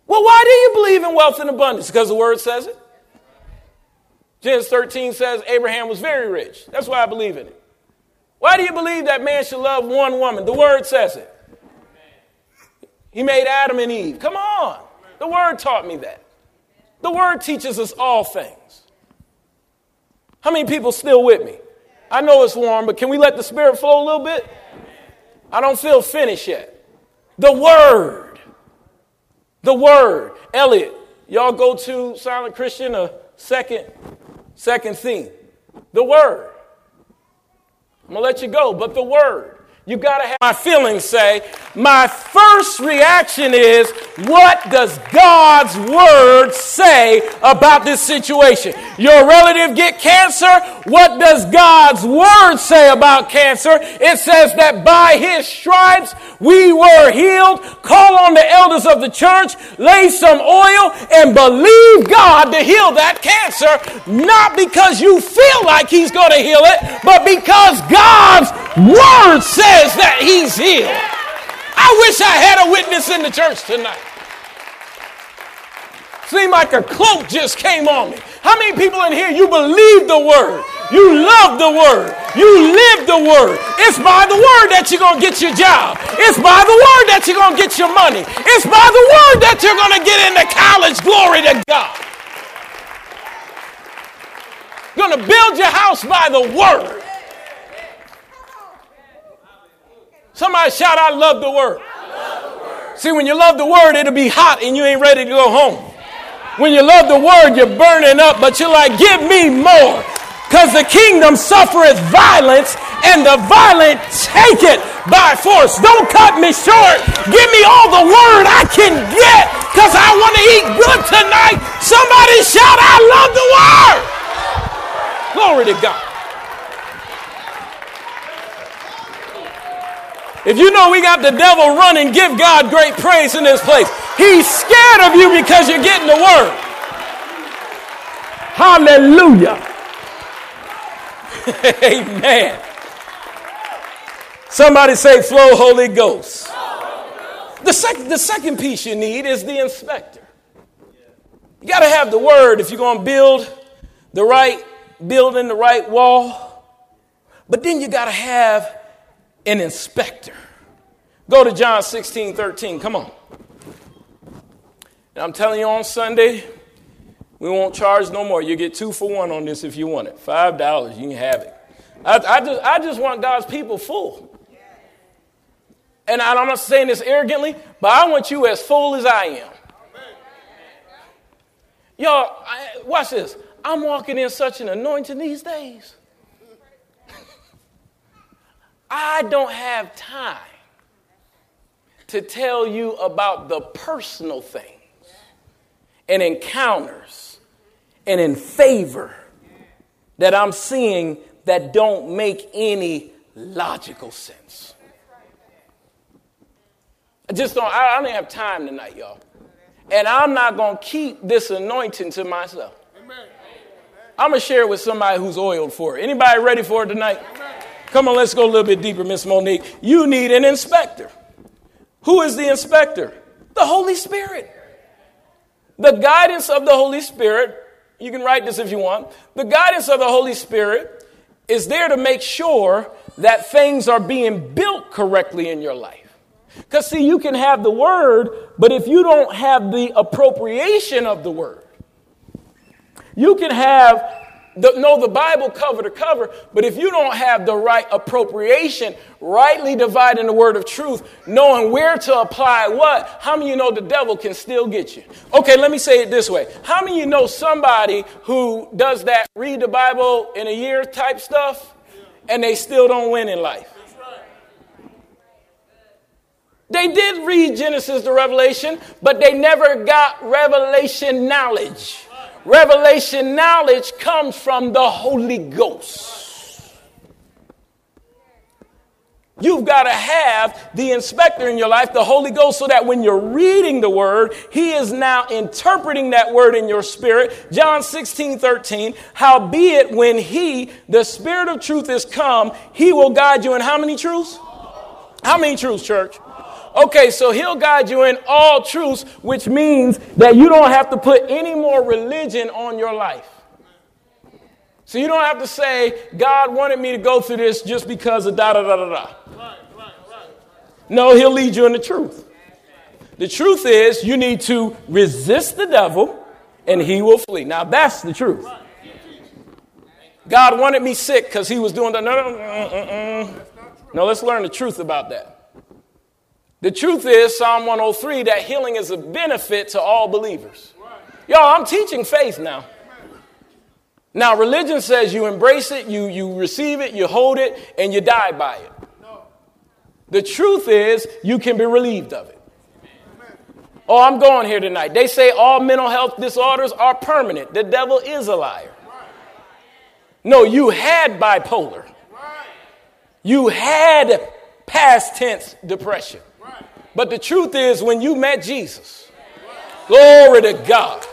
Well, why do you believe in wealth and abundance? Because the word says it. Genesis 13 says Abraham was very rich. That's why I believe in it. Why do you believe that man should love one woman? The word says it. He made Adam and Eve. Come on. The word taught me that. The word teaches us all things. How many people still with me? I know it's warm, but can we let the spirit flow a little bit? I don't feel finished yet. The word. The word. Elliot, y'all go to Silent Christian a second second theme. The word. I'm going to let you go, but the word. You got to have my feelings say, my first reaction is, what does God's word say about this situation? Your relative get cancer. What does God's word say about cancer? It says that by his stripes we were healed. Call on the elders of the church, lay some oil, and believe God to heal that cancer, not because you feel like he's going to heal it, but because God's word says says that he's healed. I wish I had a witness in the church tonight. Seemed like a cloak just came on me. How many people in here, you believe the word? You love the word. You live the word. It's by the word that you're going to get your job. It's by the word that you're going to get your money. It's by the word that you're going to get into college. Glory to God. You're going to build your house by the word. Somebody shout, I love the word. See, when you love the word, it'll be hot and you ain't ready to go home. When you love the word, you're burning up, but you're like, give me more. Because the kingdom suffereth violence, and the violent take it by force. Don't cut me short. Give me all the word I can get, because I want to eat good tonight. Somebody shout, I love the word. Glory to God. If you know we got the devil running, give God great praise in this place. He's scared of you because you're getting the word. Hallelujah. *laughs* Amen. Somebody say, Flow, Holy Ghost. The, sec- the second piece you need is the inspector. You got to have the word if you're going to build the right building, the right wall. But then you got to have an inspector. Go to John 16, 13. Come on. And I'm telling you on Sunday, we won't charge no more. You get two for one on this if you want it. Five dollars, you can have it. I, I, just, I just want God's people full. And I'm not saying this arrogantly, but I want you as full as I am. Y'all, watch this. I'm walking in such an anointing these days. I don't have time to tell you about the personal things and encounters and in favor that I'm seeing that don't make any logical sense. I just don't, I don't have time tonight, y'all. And I'm not going to keep this anointing to myself. I'm going to share it with somebody who's oiled for it. Anybody ready for it tonight? Come on, let's go a little bit deeper, Miss Monique. You need an inspector. Who is the inspector? The Holy Spirit. The guidance of the Holy Spirit, you can write this if you want. The guidance of the Holy Spirit is there to make sure that things are being built correctly in your life. Because, see, you can have the word, but if you don't have the appropriation of the word, you can have the, know the Bible cover to cover, but if you don't have the right appropriation, rightly dividing the word of truth, knowing where to apply what, how many you know the devil can still get you? Okay, let me say it this way. How many you know somebody who does that read the Bible in a year type stuff and they still don't win in life? They did read Genesis to Revelation, but they never got revelation knowledge. Revelation knowledge comes from the Holy Ghost. You've got to have the inspector in your life, the Holy Ghost, so that when you're reading the word, he is now interpreting that word in your spirit. John 16, 13. Howbeit, when he, the spirit of truth, is come, he will guide you in how many truths? How many truths, church? Okay, so he'll guide you in all truths, which means that you don't have to put any more religion on your life. So you don't have to say, God wanted me to go through this just because of da da da da da. No, he'll lead you in the truth. The truth is, you need to resist the devil and he will flee. Now, that's the truth. God wanted me sick because he was doing the. No, no, no, uh, uh, uh. no, let's learn the truth about that. The truth is, Psalm 103, that healing is a benefit to all believers. Y'all, I'm teaching faith now. Now, religion says you embrace it, you, you receive it, you hold it, and you die by it. The truth is, you can be relieved of it. Oh, I'm going here tonight. They say all mental health disorders are permanent. The devil is a liar. No, you had bipolar. You had past tense depression. But the truth is, when you met Jesus, glory to God.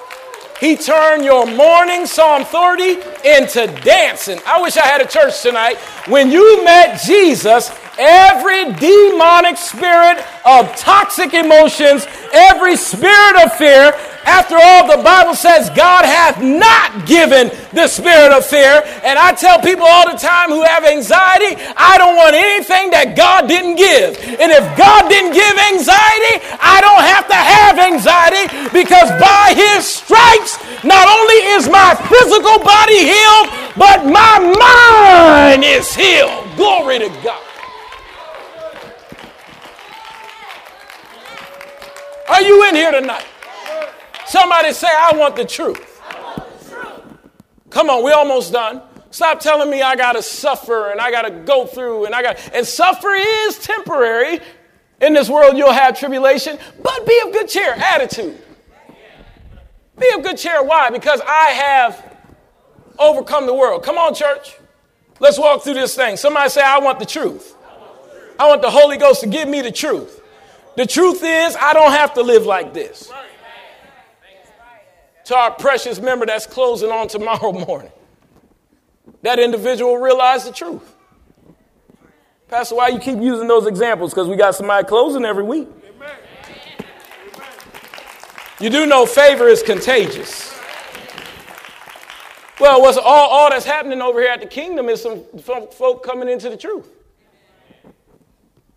He turned your mourning, Psalm 30, into dancing. I wish I had a church tonight. When you met Jesus, every demonic spirit of toxic emotions, every spirit of fear, after all, the Bible says God hath not given the spirit of fear. And I tell people all the time who have anxiety, I don't want anything that God didn't give. And if God didn't give anxiety, I don't have to have anxiety because by his stripes, not only is my physical body healed, but my mind is healed. Glory to God. Are you in here tonight? Somebody say, I want the truth. Want the truth. Come on, we're almost done. Stop telling me I got to suffer and I got to go through and I got and suffer is temporary. In this world you'll have tribulation, but be of good cheer, attitude. Be of good cheer. Why? Because I have overcome the world. Come on, church. Let's walk through this thing. Somebody say, I want the truth. I want the Holy Ghost to give me the truth. The truth is, I don't have to live like this to our precious member that's closing on tomorrow *laughs* morning. That individual realized the truth. Pastor, why you keep using those examples? Because we got somebody closing every week. You do know favor is contagious. Well, what's all, all that's happening over here at the kingdom is some folk coming into the truth.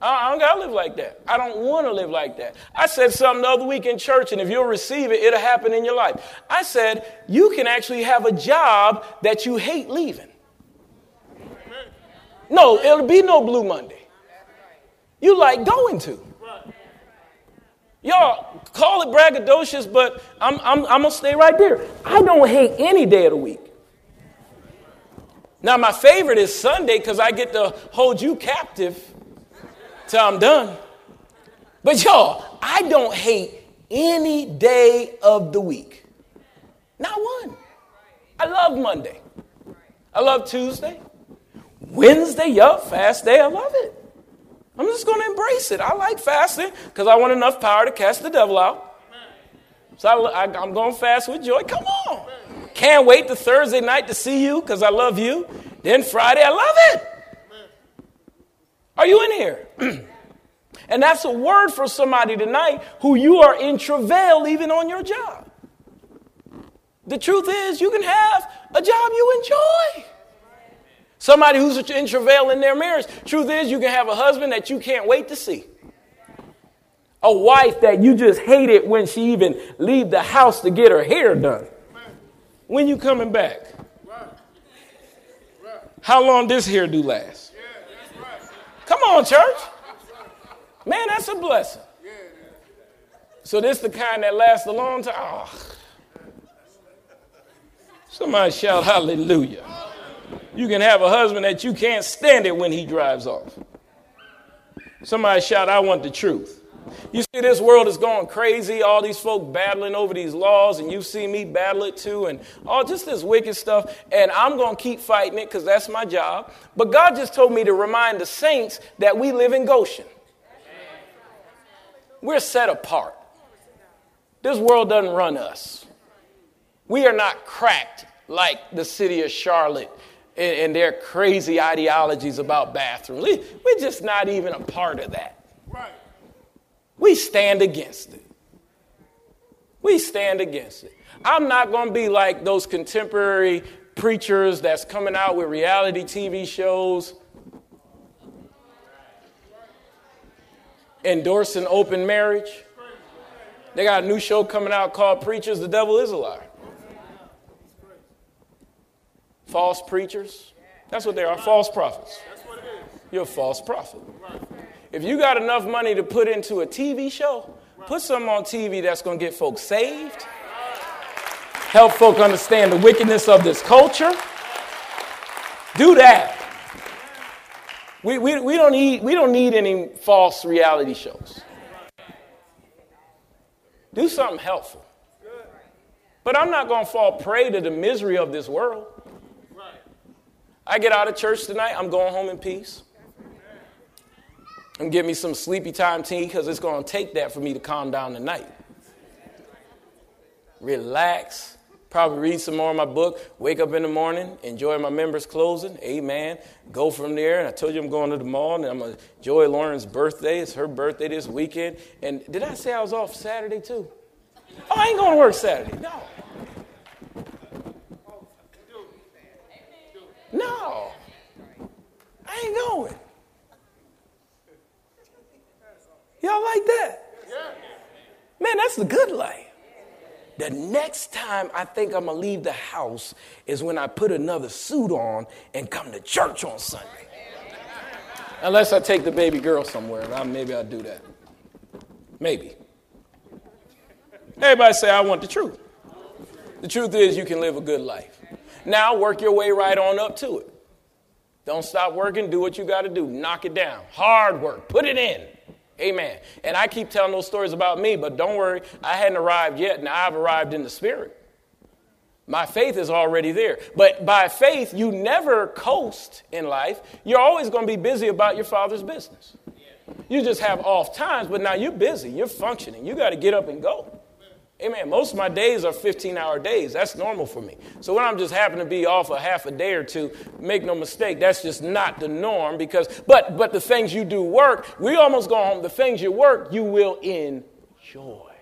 I don't gotta live like that. I don't want to live like that. I said something the other week in church, and if you'll receive it, it'll happen in your life. I said, you can actually have a job that you hate leaving. No, it'll be no Blue Monday. You like going to. Y'all, call it braggadocious, but I'm, I'm, I'm going to stay right there. I don't hate any day of the week. Now, my favorite is Sunday because I get to hold you captive till I'm done. But y'all, I don't hate any day of the week. Not one. I love Monday. I love Tuesday. Wednesday, yup, fast day, I love it. I'm just going to embrace it. I like fasting because I want enough power to cast the devil out. So I, am going fast with joy. Come on. Can't wait to Thursday night to see you because I love you. Then Friday, I love it. Are you in here? *clears throat* and that's a word for somebody tonight who you are in travail even on your job. The truth is, you can have a job you enjoy. Somebody who's in travail in their marriage. Truth is, you can have a husband that you can't wait to see. A wife that you just hate it when she even leave the house to get her hair done. When you coming back? How long this hair do last? Come on, church. Man, that's a blessing. So this the kind that lasts a long time. Oh. Somebody shout hallelujah. You can have a husband that you can't stand it when he drives off. Somebody shout, I want the truth. You see, this world is going crazy. All these folk battling over these laws, and you see me battle it too, and all just this wicked stuff. And I'm going to keep fighting it because that's my job. But God just told me to remind the saints that we live in Goshen. We're set apart. This world doesn't run us. We are not cracked like the city of Charlotte and, their crazy ideologies about bathrooms. We're just not even a part of that. Right. We stand against it. We stand against it. I'm not going to be like those contemporary preachers that's coming out with reality TV shows endorsing open marriage. They got a new show coming out called Preachers, the Devil is a Liar. False preachers. That's what they are, false prophets. You're a false prophet. If you got enough money to put into a TV show, put something on TV that's going to get folks saved, help folk understand the wickedness of this culture. Do that. We, we, we, don't need, we don't need any false reality shows. Do something helpful. But I'm not going to fall prey to the misery of this world. I get out of church tonight, I'm going home in peace. And give me some sleepy time tea because it's going to take that for me to calm down tonight. Relax, probably read some more of my book, wake up in the morning, enjoy my members closing, amen. Go from there. And I told you I'm going to the mall and I'm going to enjoy Lauren's birthday. It's her birthday this weekend. And did I say I was off Saturday too? Oh, I ain't going to work Saturday. No. No. I ain't going. Y'all like that? Man, that's the good life. The next time I think I'm gonna leave the house is when I put another suit on and come to church on Sunday. Unless I take the baby girl somewhere, maybe I'll do that. Maybe. Everybody say, I want the truth. The truth is, you can live a good life. Now, work your way right on up to it. Don't stop working. Do what you got to do. Knock it down. Hard work. Put it in. Amen. And I keep telling those stories about me, but don't worry, I hadn't arrived yet. Now I've arrived in the spirit. My faith is already there. But by faith, you never coast in life. You're always going to be busy about your father's business. You just have off times, but now you're busy. You're functioning. You got to get up and go. Amen. Most of my days are 15 hour days. That's normal for me. So when I'm just happen to be off a half a day or two, make no mistake, that's just not the norm because, but, but the things you do work, we almost go home, the things you work, you will enjoy.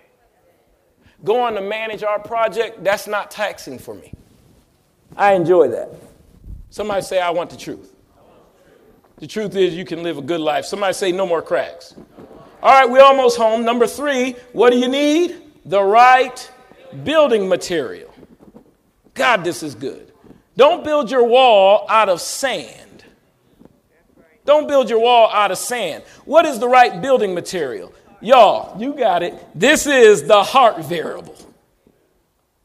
Going to manage our project, that's not taxing for me. I enjoy that. Somebody say, I want the truth. The truth is, you can live a good life. Somebody say, no more cracks. All right, we're almost home. Number three, what do you need? The right building material. God, this is good. Don't build your wall out of sand. Don't build your wall out of sand. What is the right building material? Y'all, you got it. This is the heart variable.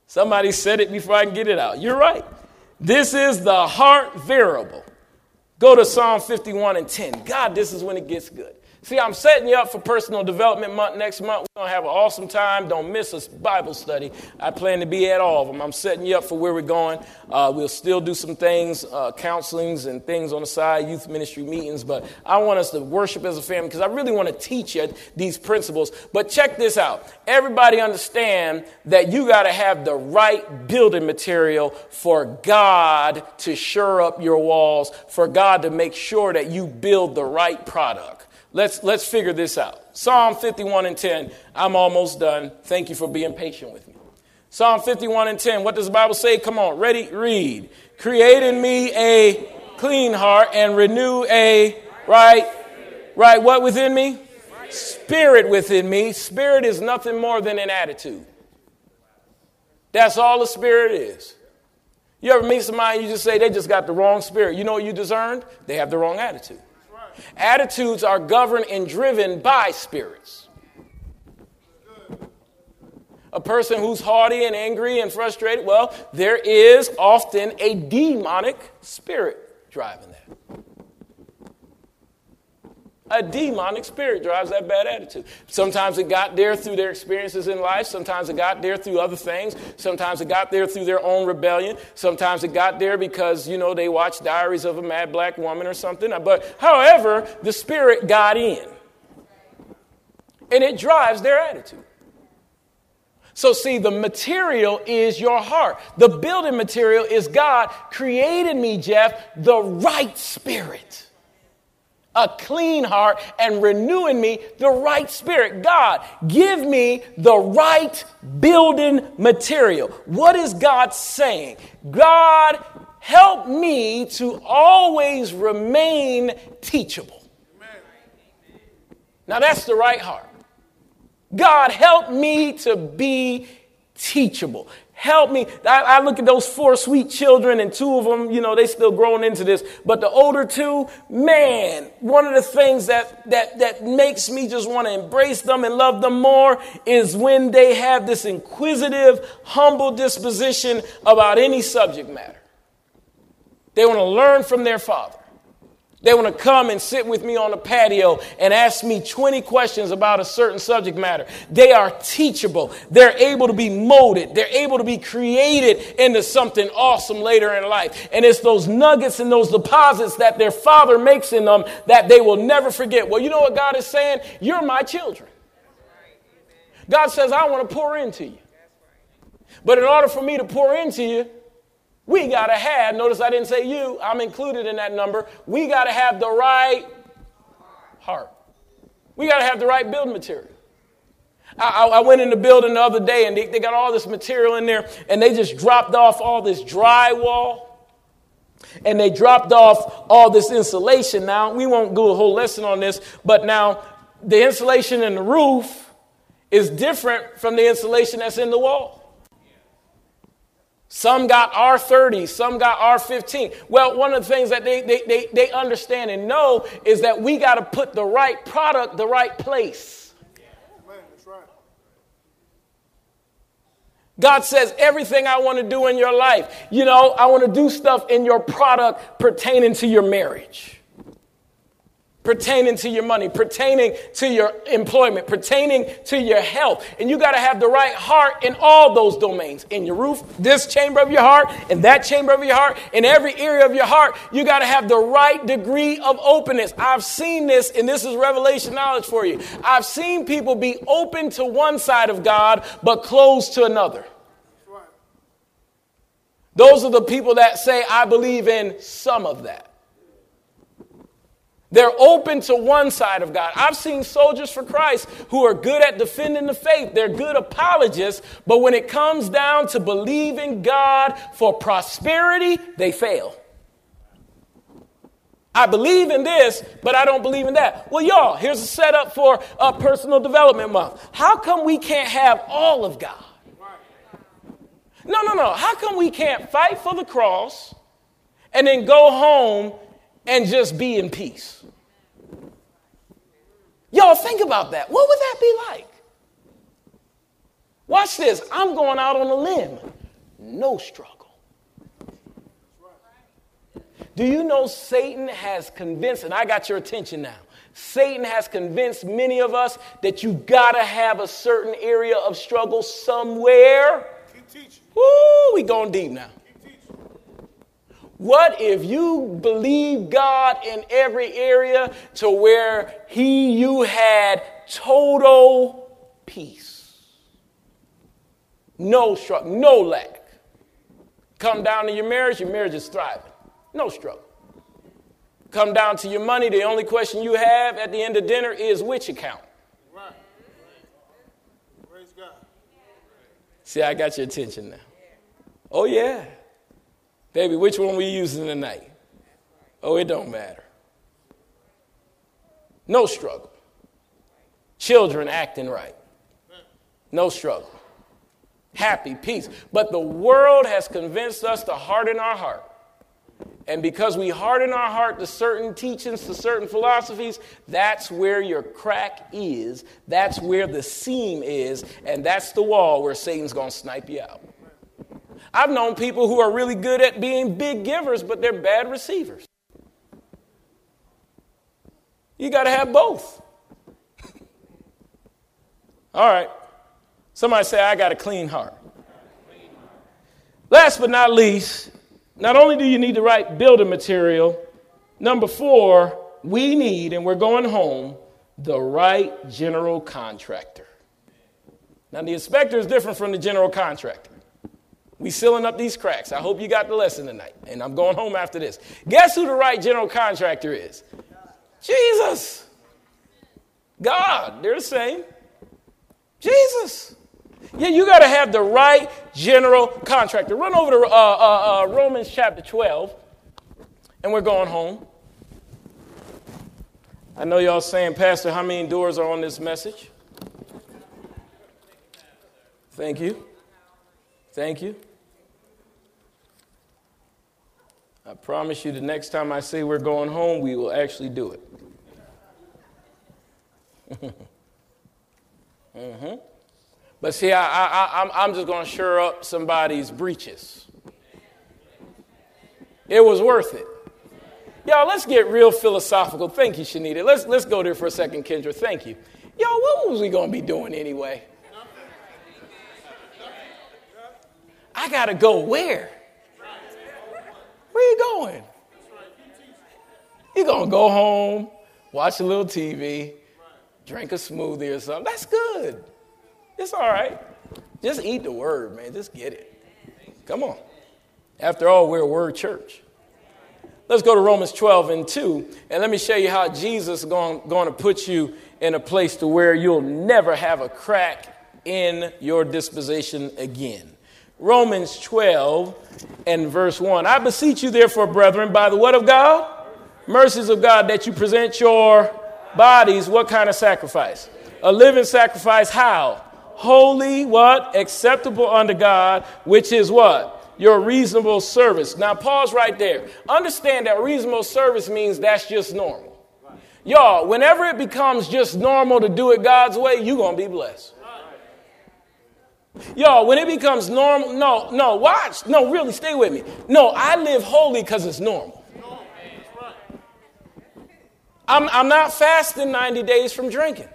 Somebody said it before I can get it out. You're right. This is the heart variable. Go to Psalm 51 and 10. God, this is when it gets good. See, I'm setting you up for personal development month next month. We're going to have an awesome time. Don't miss a Bible study. I plan to be at all of them. I'm setting you up for where we're going. Uh, we'll still do some things, uh, counselings and things on the side, youth ministry meetings, but I want us to worship as a family because I really want to teach you these principles. But check this out. Everybody understand that you got to have the right building material for God to shore up your walls, for God to make sure that you build the right product. Let's, let's figure this out. Psalm 51 and 10. I'm almost done. Thank you for being patient with me. Psalm 51 and 10. What does the Bible say? Come on, ready? Read. Create in me a clean heart and renew a right, right, what within me? Spirit within me. Spirit is nothing more than an attitude. That's all the spirit is. You ever meet somebody, and you just say they just got the wrong spirit. You know what you discerned? They have the wrong attitude. Attitudes are governed and driven by spirits. A person who's haughty and angry and frustrated, well, there is often a demonic spirit driving. A demonic spirit drives that bad attitude. Sometimes it got there through their experiences in life. Sometimes it got there through other things. Sometimes it got there through their own rebellion. Sometimes it got there because, you know, they watched Diaries of a Mad Black Woman or something. But however, the spirit got in. And it drives their attitude. So, see, the material is your heart. The building material is God created me, Jeff, the right spirit a clean heart and renewing me the right spirit. God, give me the right building material. What is God saying? God, help me to always remain teachable. Now that's the right heart. God, help me to be teachable. Help me. I, I, look at those four sweet children, and two of them, you know, they still growing into this. But the older two, man, one of the things that that that makes me just want to embrace them and love them more is when they have this inquisitive, humble disposition about any subject matter. They want to learn from their father. They want to come and sit with me on the patio and ask me 20 questions about a certain subject matter. They are teachable. They're able to be molded. They're able to be created into something awesome later in life. And it's those nuggets and those deposits that their father makes in them that they will never forget. Well, you know what God is saying? You're my children. God says, I want to pour into you. But in order for me to pour into you, we got to have, notice I didn't say you, I'm included in that number. We got to have the right heart. We got to have the right building material. I, I, went in the building the other day and they, they got all this material in there and they just dropped off all this drywall and they dropped off all this insulation. Now, we won't do a whole lesson on this, but now the insulation in the roof is different from the insulation that's in the wall. Some got R30, some got R15. Well, one of the things that they, they, they, they understand and know is that we got to put the right product the right place. God says, everything I want to do in your life, you know, I want to do stuff in your product pertaining to your marriage pertaining to your money, pertaining to your employment, pertaining to your health. And you got to have the right heart in all those domains in your roof, this chamber of your heart, in that chamber of your heart, in every area of your heart. You got to have the right degree of openness. I've seen this, and this is revelation knowledge for you. I've seen people be open to one side of God, but closed to another. Those are the people that say, I believe in some of that. They're open to one side of God. I've seen soldiers for Christ who are good at defending the faith. They're good apologists, but when it comes down to believing God for prosperity, they fail. I believe in this, but I don't believe in that. Well, y'all, here's a setup for a personal development month. How come we can't have all of God? No, no, no. How come we can't fight for the cross and then go home and just be in peace. Y'all think about that. What would that be like? Watch this. I'm going out on a limb. No struggle. Do you know Satan has convinced, and I got your attention now. Satan has convinced many of us that you gotta have a certain area of struggle somewhere. Keep teaching. Woo, we going deep now. What if you believe God in every area to where he you had total peace? No struggle, no lack. Come down to your marriage, your marriage is thriving. No struggle. Come down to your money, the only question you have at the end of dinner is which account? Right. Praise God. See, I got your attention now. Oh, yeah. Baby, which one we using tonight? Oh, it don't matter. No struggle. Children acting right. No struggle. Happy, peace. But the world has convinced us to harden our heart. And because we harden our heart to certain teachings, to certain philosophies, that's where your crack is. That's where the seam is. And that's the wall where Satan's going to snipe you out. I've known people who are really good at being big givers, but they're bad receivers. You got to have both. All right. Somebody say, I got a clean heart. Last but not least, not only do you need the right building material, number four, we need, and we're going home, the right general contractor. Now, the inspector is different from the general contractor. We sealing up these cracks. I hope you got the lesson tonight. And I'm going home after this. Guess who the right general contractor is? Jesus. God. They're the same. Jesus. Yeah, you got to have the right general contractor. Run over to uh, uh, uh, Romans chapter 12, and we're going home. I know y'all saying, Pastor, how many doors are on this message? Thank you. Thank you. I promise you the next time I say we're going home, we will actually do it. *laughs* mm-hmm. But see, I, I'm just going to shore up somebody's breeches. It was worth it. Y'all, let's get real philosophical. Thank you, Shanita. Let's, let's go there for a second, Kendra. Thank you. Y'all, what was we going to be doing anyway? I got to go where? Where you going? You're going to go home, watch a little TV, drink a smoothie or something. That's good. It's all right. Just eat the word, man. Just get it. Come on. After all, we're a word church. Let's go to Romans 12 and 2, and let me show you how Jesus is going, going to put you in a place to where you'll never have a crack in your disposition again. Romans 12 and verse 1. I beseech you, therefore, brethren, by the word of God, mercies of God, that you present your bodies, what kind of sacrifice? A living sacrifice, how? holy, what? Acceptable unto God, which is what? Your reasonable service. Now, pause right there. Understand that reasonable service means that's just normal. Y'all, whenever it becomes just normal to do it God's way, you're going to be blessed. Y'all, when it becomes normal, no, no, watch. No, really, stay with me. No, I live holy because it's normal. I'm, I'm not fasting 90 days from drinking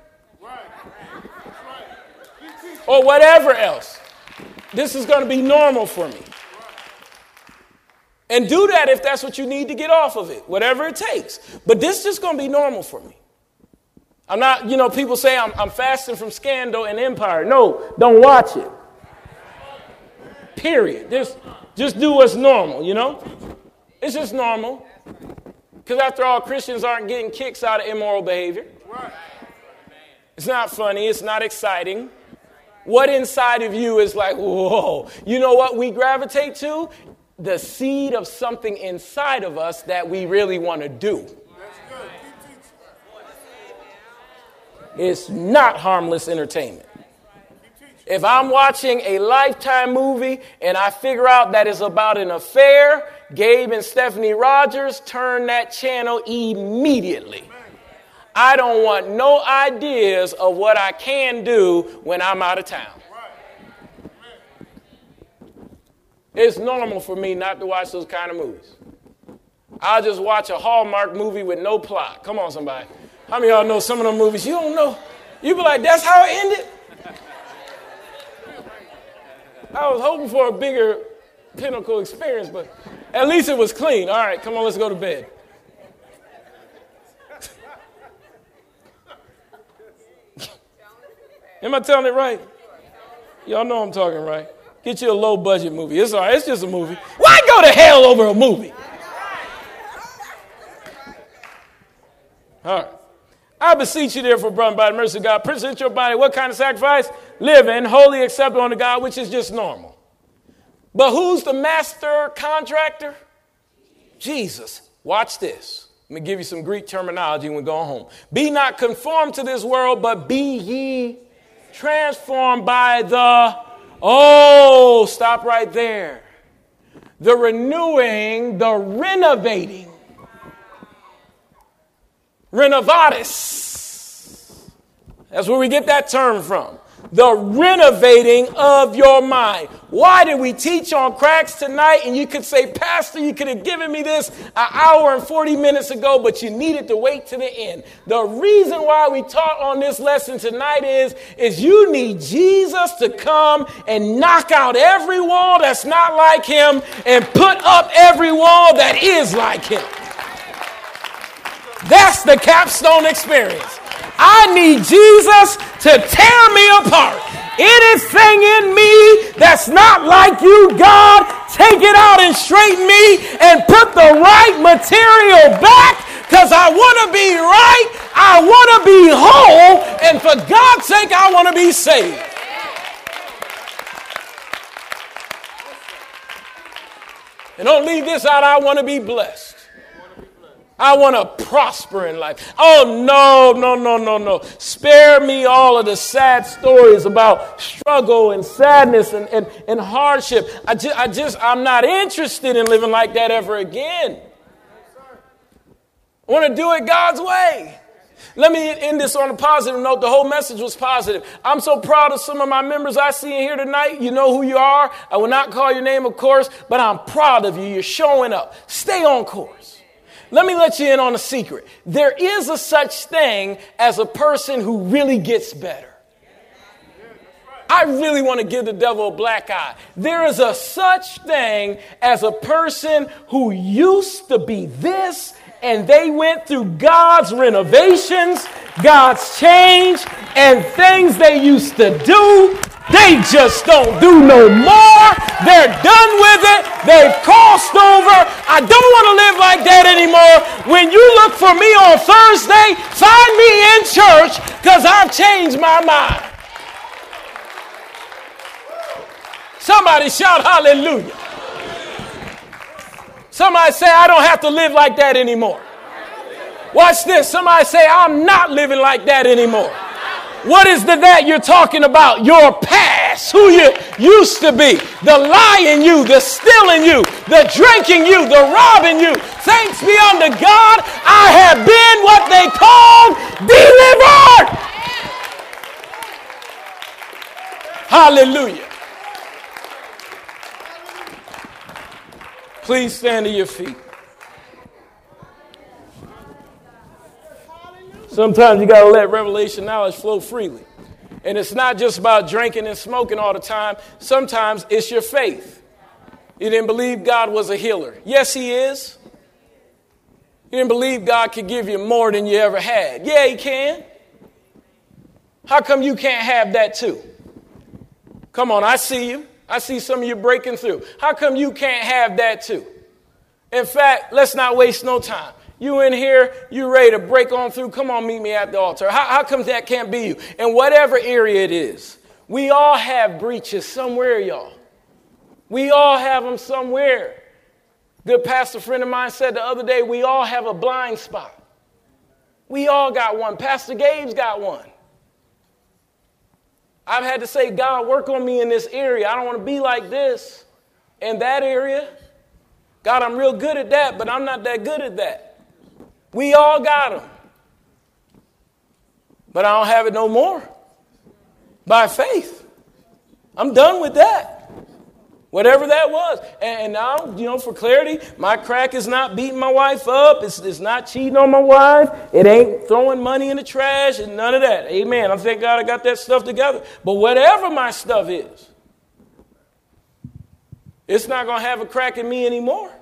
or whatever else. This is going to be normal for me. And do that if that's what you need to get off of it, whatever it takes. But this is just going to be normal for me. I'm not, you know, people say I'm, I'm fasting from scandal and empire. No, don't watch it. Period. Just, just do what's normal, you know? It's just normal. Because after all, Christians aren't getting kicks out of immoral behavior. It's not funny, it's not exciting. What inside of you is like, whoa? You know what we gravitate to? The seed of something inside of us that we really want to do. It's not harmless entertainment. If I'm watching a lifetime movie and I figure out that it's about an affair, Gabe and Stephanie Rogers turn that channel immediately. I don't want no ideas of what I can do when I'm out of town. It's normal for me not to watch those kind of movies. I'll just watch a Hallmark movie with no plot. Come on, somebody. How many y'all know some of them movies you don't know? You be like, that's how it ended? I was hoping for a bigger pinnacle experience, but at least it was clean. All right, come on, let's go to bed. *laughs* Am I telling it right? Y'all know I'm talking right. Get you a low budget movie. It's all right, it's just a movie. Why go to hell over a movie? All right. I beseech you, therefore, brother, by the mercy of God, present your body. What kind of sacrifice? Living, holy, acceptable unto God, which is just normal. But who's the master contractor? Jesus. Watch this. Let me give you some Greek terminology when we go home. Be not conformed to this world, but be ye transformed by the, oh, stop right there. The renewing, the renovating. Renovatus. That's where we get that term from. the renovating of your mind. Why did we teach on cracks tonight? And you could say, Pastor, you could have given me this an hour and 40 minutes ago, but you needed to wait to the end. The reason why we taught on this lesson tonight is, is you need Jesus to come and knock out every wall that's not like him and put up every wall that is like him. That's the capstone experience. I need Jesus to tear me apart. Anything in me that's not like you, God, take it out and straighten me and put the right material back because I want to be right. I want to be whole. And for God's sake, I want to be saved. And don't leave this out. I want to be blessed. I want to prosper in life. Oh, no, no, no, no, no. Spare me all of the sad stories about struggle and sadness and, and, and hardship. I just, I just, I'm not interested in living like that ever again. I want to do it God's way. Let me end this on a positive note. The whole message was positive. I'm so proud of some of my members I see in here tonight. You know who you are. I will not call your name, of course, but I'm proud of you. You're showing up. Stay on course. Let me let you in on a secret. There is a such thing as a person who really gets better. I really want to give the devil a black eye. There is a such thing as a person who used to be this and they went through God's renovations, God's change, and things they used to do they just don't do no more. They're done with it. They've crossed over. I don't want to live like that anymore. When you look for me on Thursday, find me in church because I've changed my mind. Somebody shout hallelujah. Somebody say, I don't have to live like that anymore. Watch this. Somebody say, I'm not living like that anymore. What is the that you're talking about? Your past, who you used to be, the lying you, the stealing you, the drinking you, the robbing you. Thanks be unto God, I have been what they called delivered. Hallelujah. Please stand to your feet. Sometimes you got to let revelation knowledge flow freely. And it's not just about drinking and smoking all the time. Sometimes it's your faith. You didn't believe God was a healer. Yes, He is. You didn't believe God could give you more than you ever had. Yeah, He can. How come you can't have that too? Come on, I see you. I see some of you breaking through. How come you can't have that too? In fact, let's not waste no time. You in here, you ready to break on through? Come on, meet me at the altar. How, how come that can't be you? In whatever area it is, we all have breaches somewhere, y'all. We all have them somewhere. Good pastor friend of mine said the other day, we all have a blind spot. We all got one. Pastor Gabe's got one. I've had to say, God, work on me in this area. I don't want to be like this in that area. God, I'm real good at that, but I'm not that good at that. We all got them. But I don't have it no more. By faith. I'm done with that. Whatever that was. And now, you know, for clarity, my crack is not beating my wife up. It's, it's not cheating on my wife. It ain't throwing money in the trash and none of that. Amen. I thank God I got that stuff together. But whatever my stuff is, it's not going to have a crack in me anymore.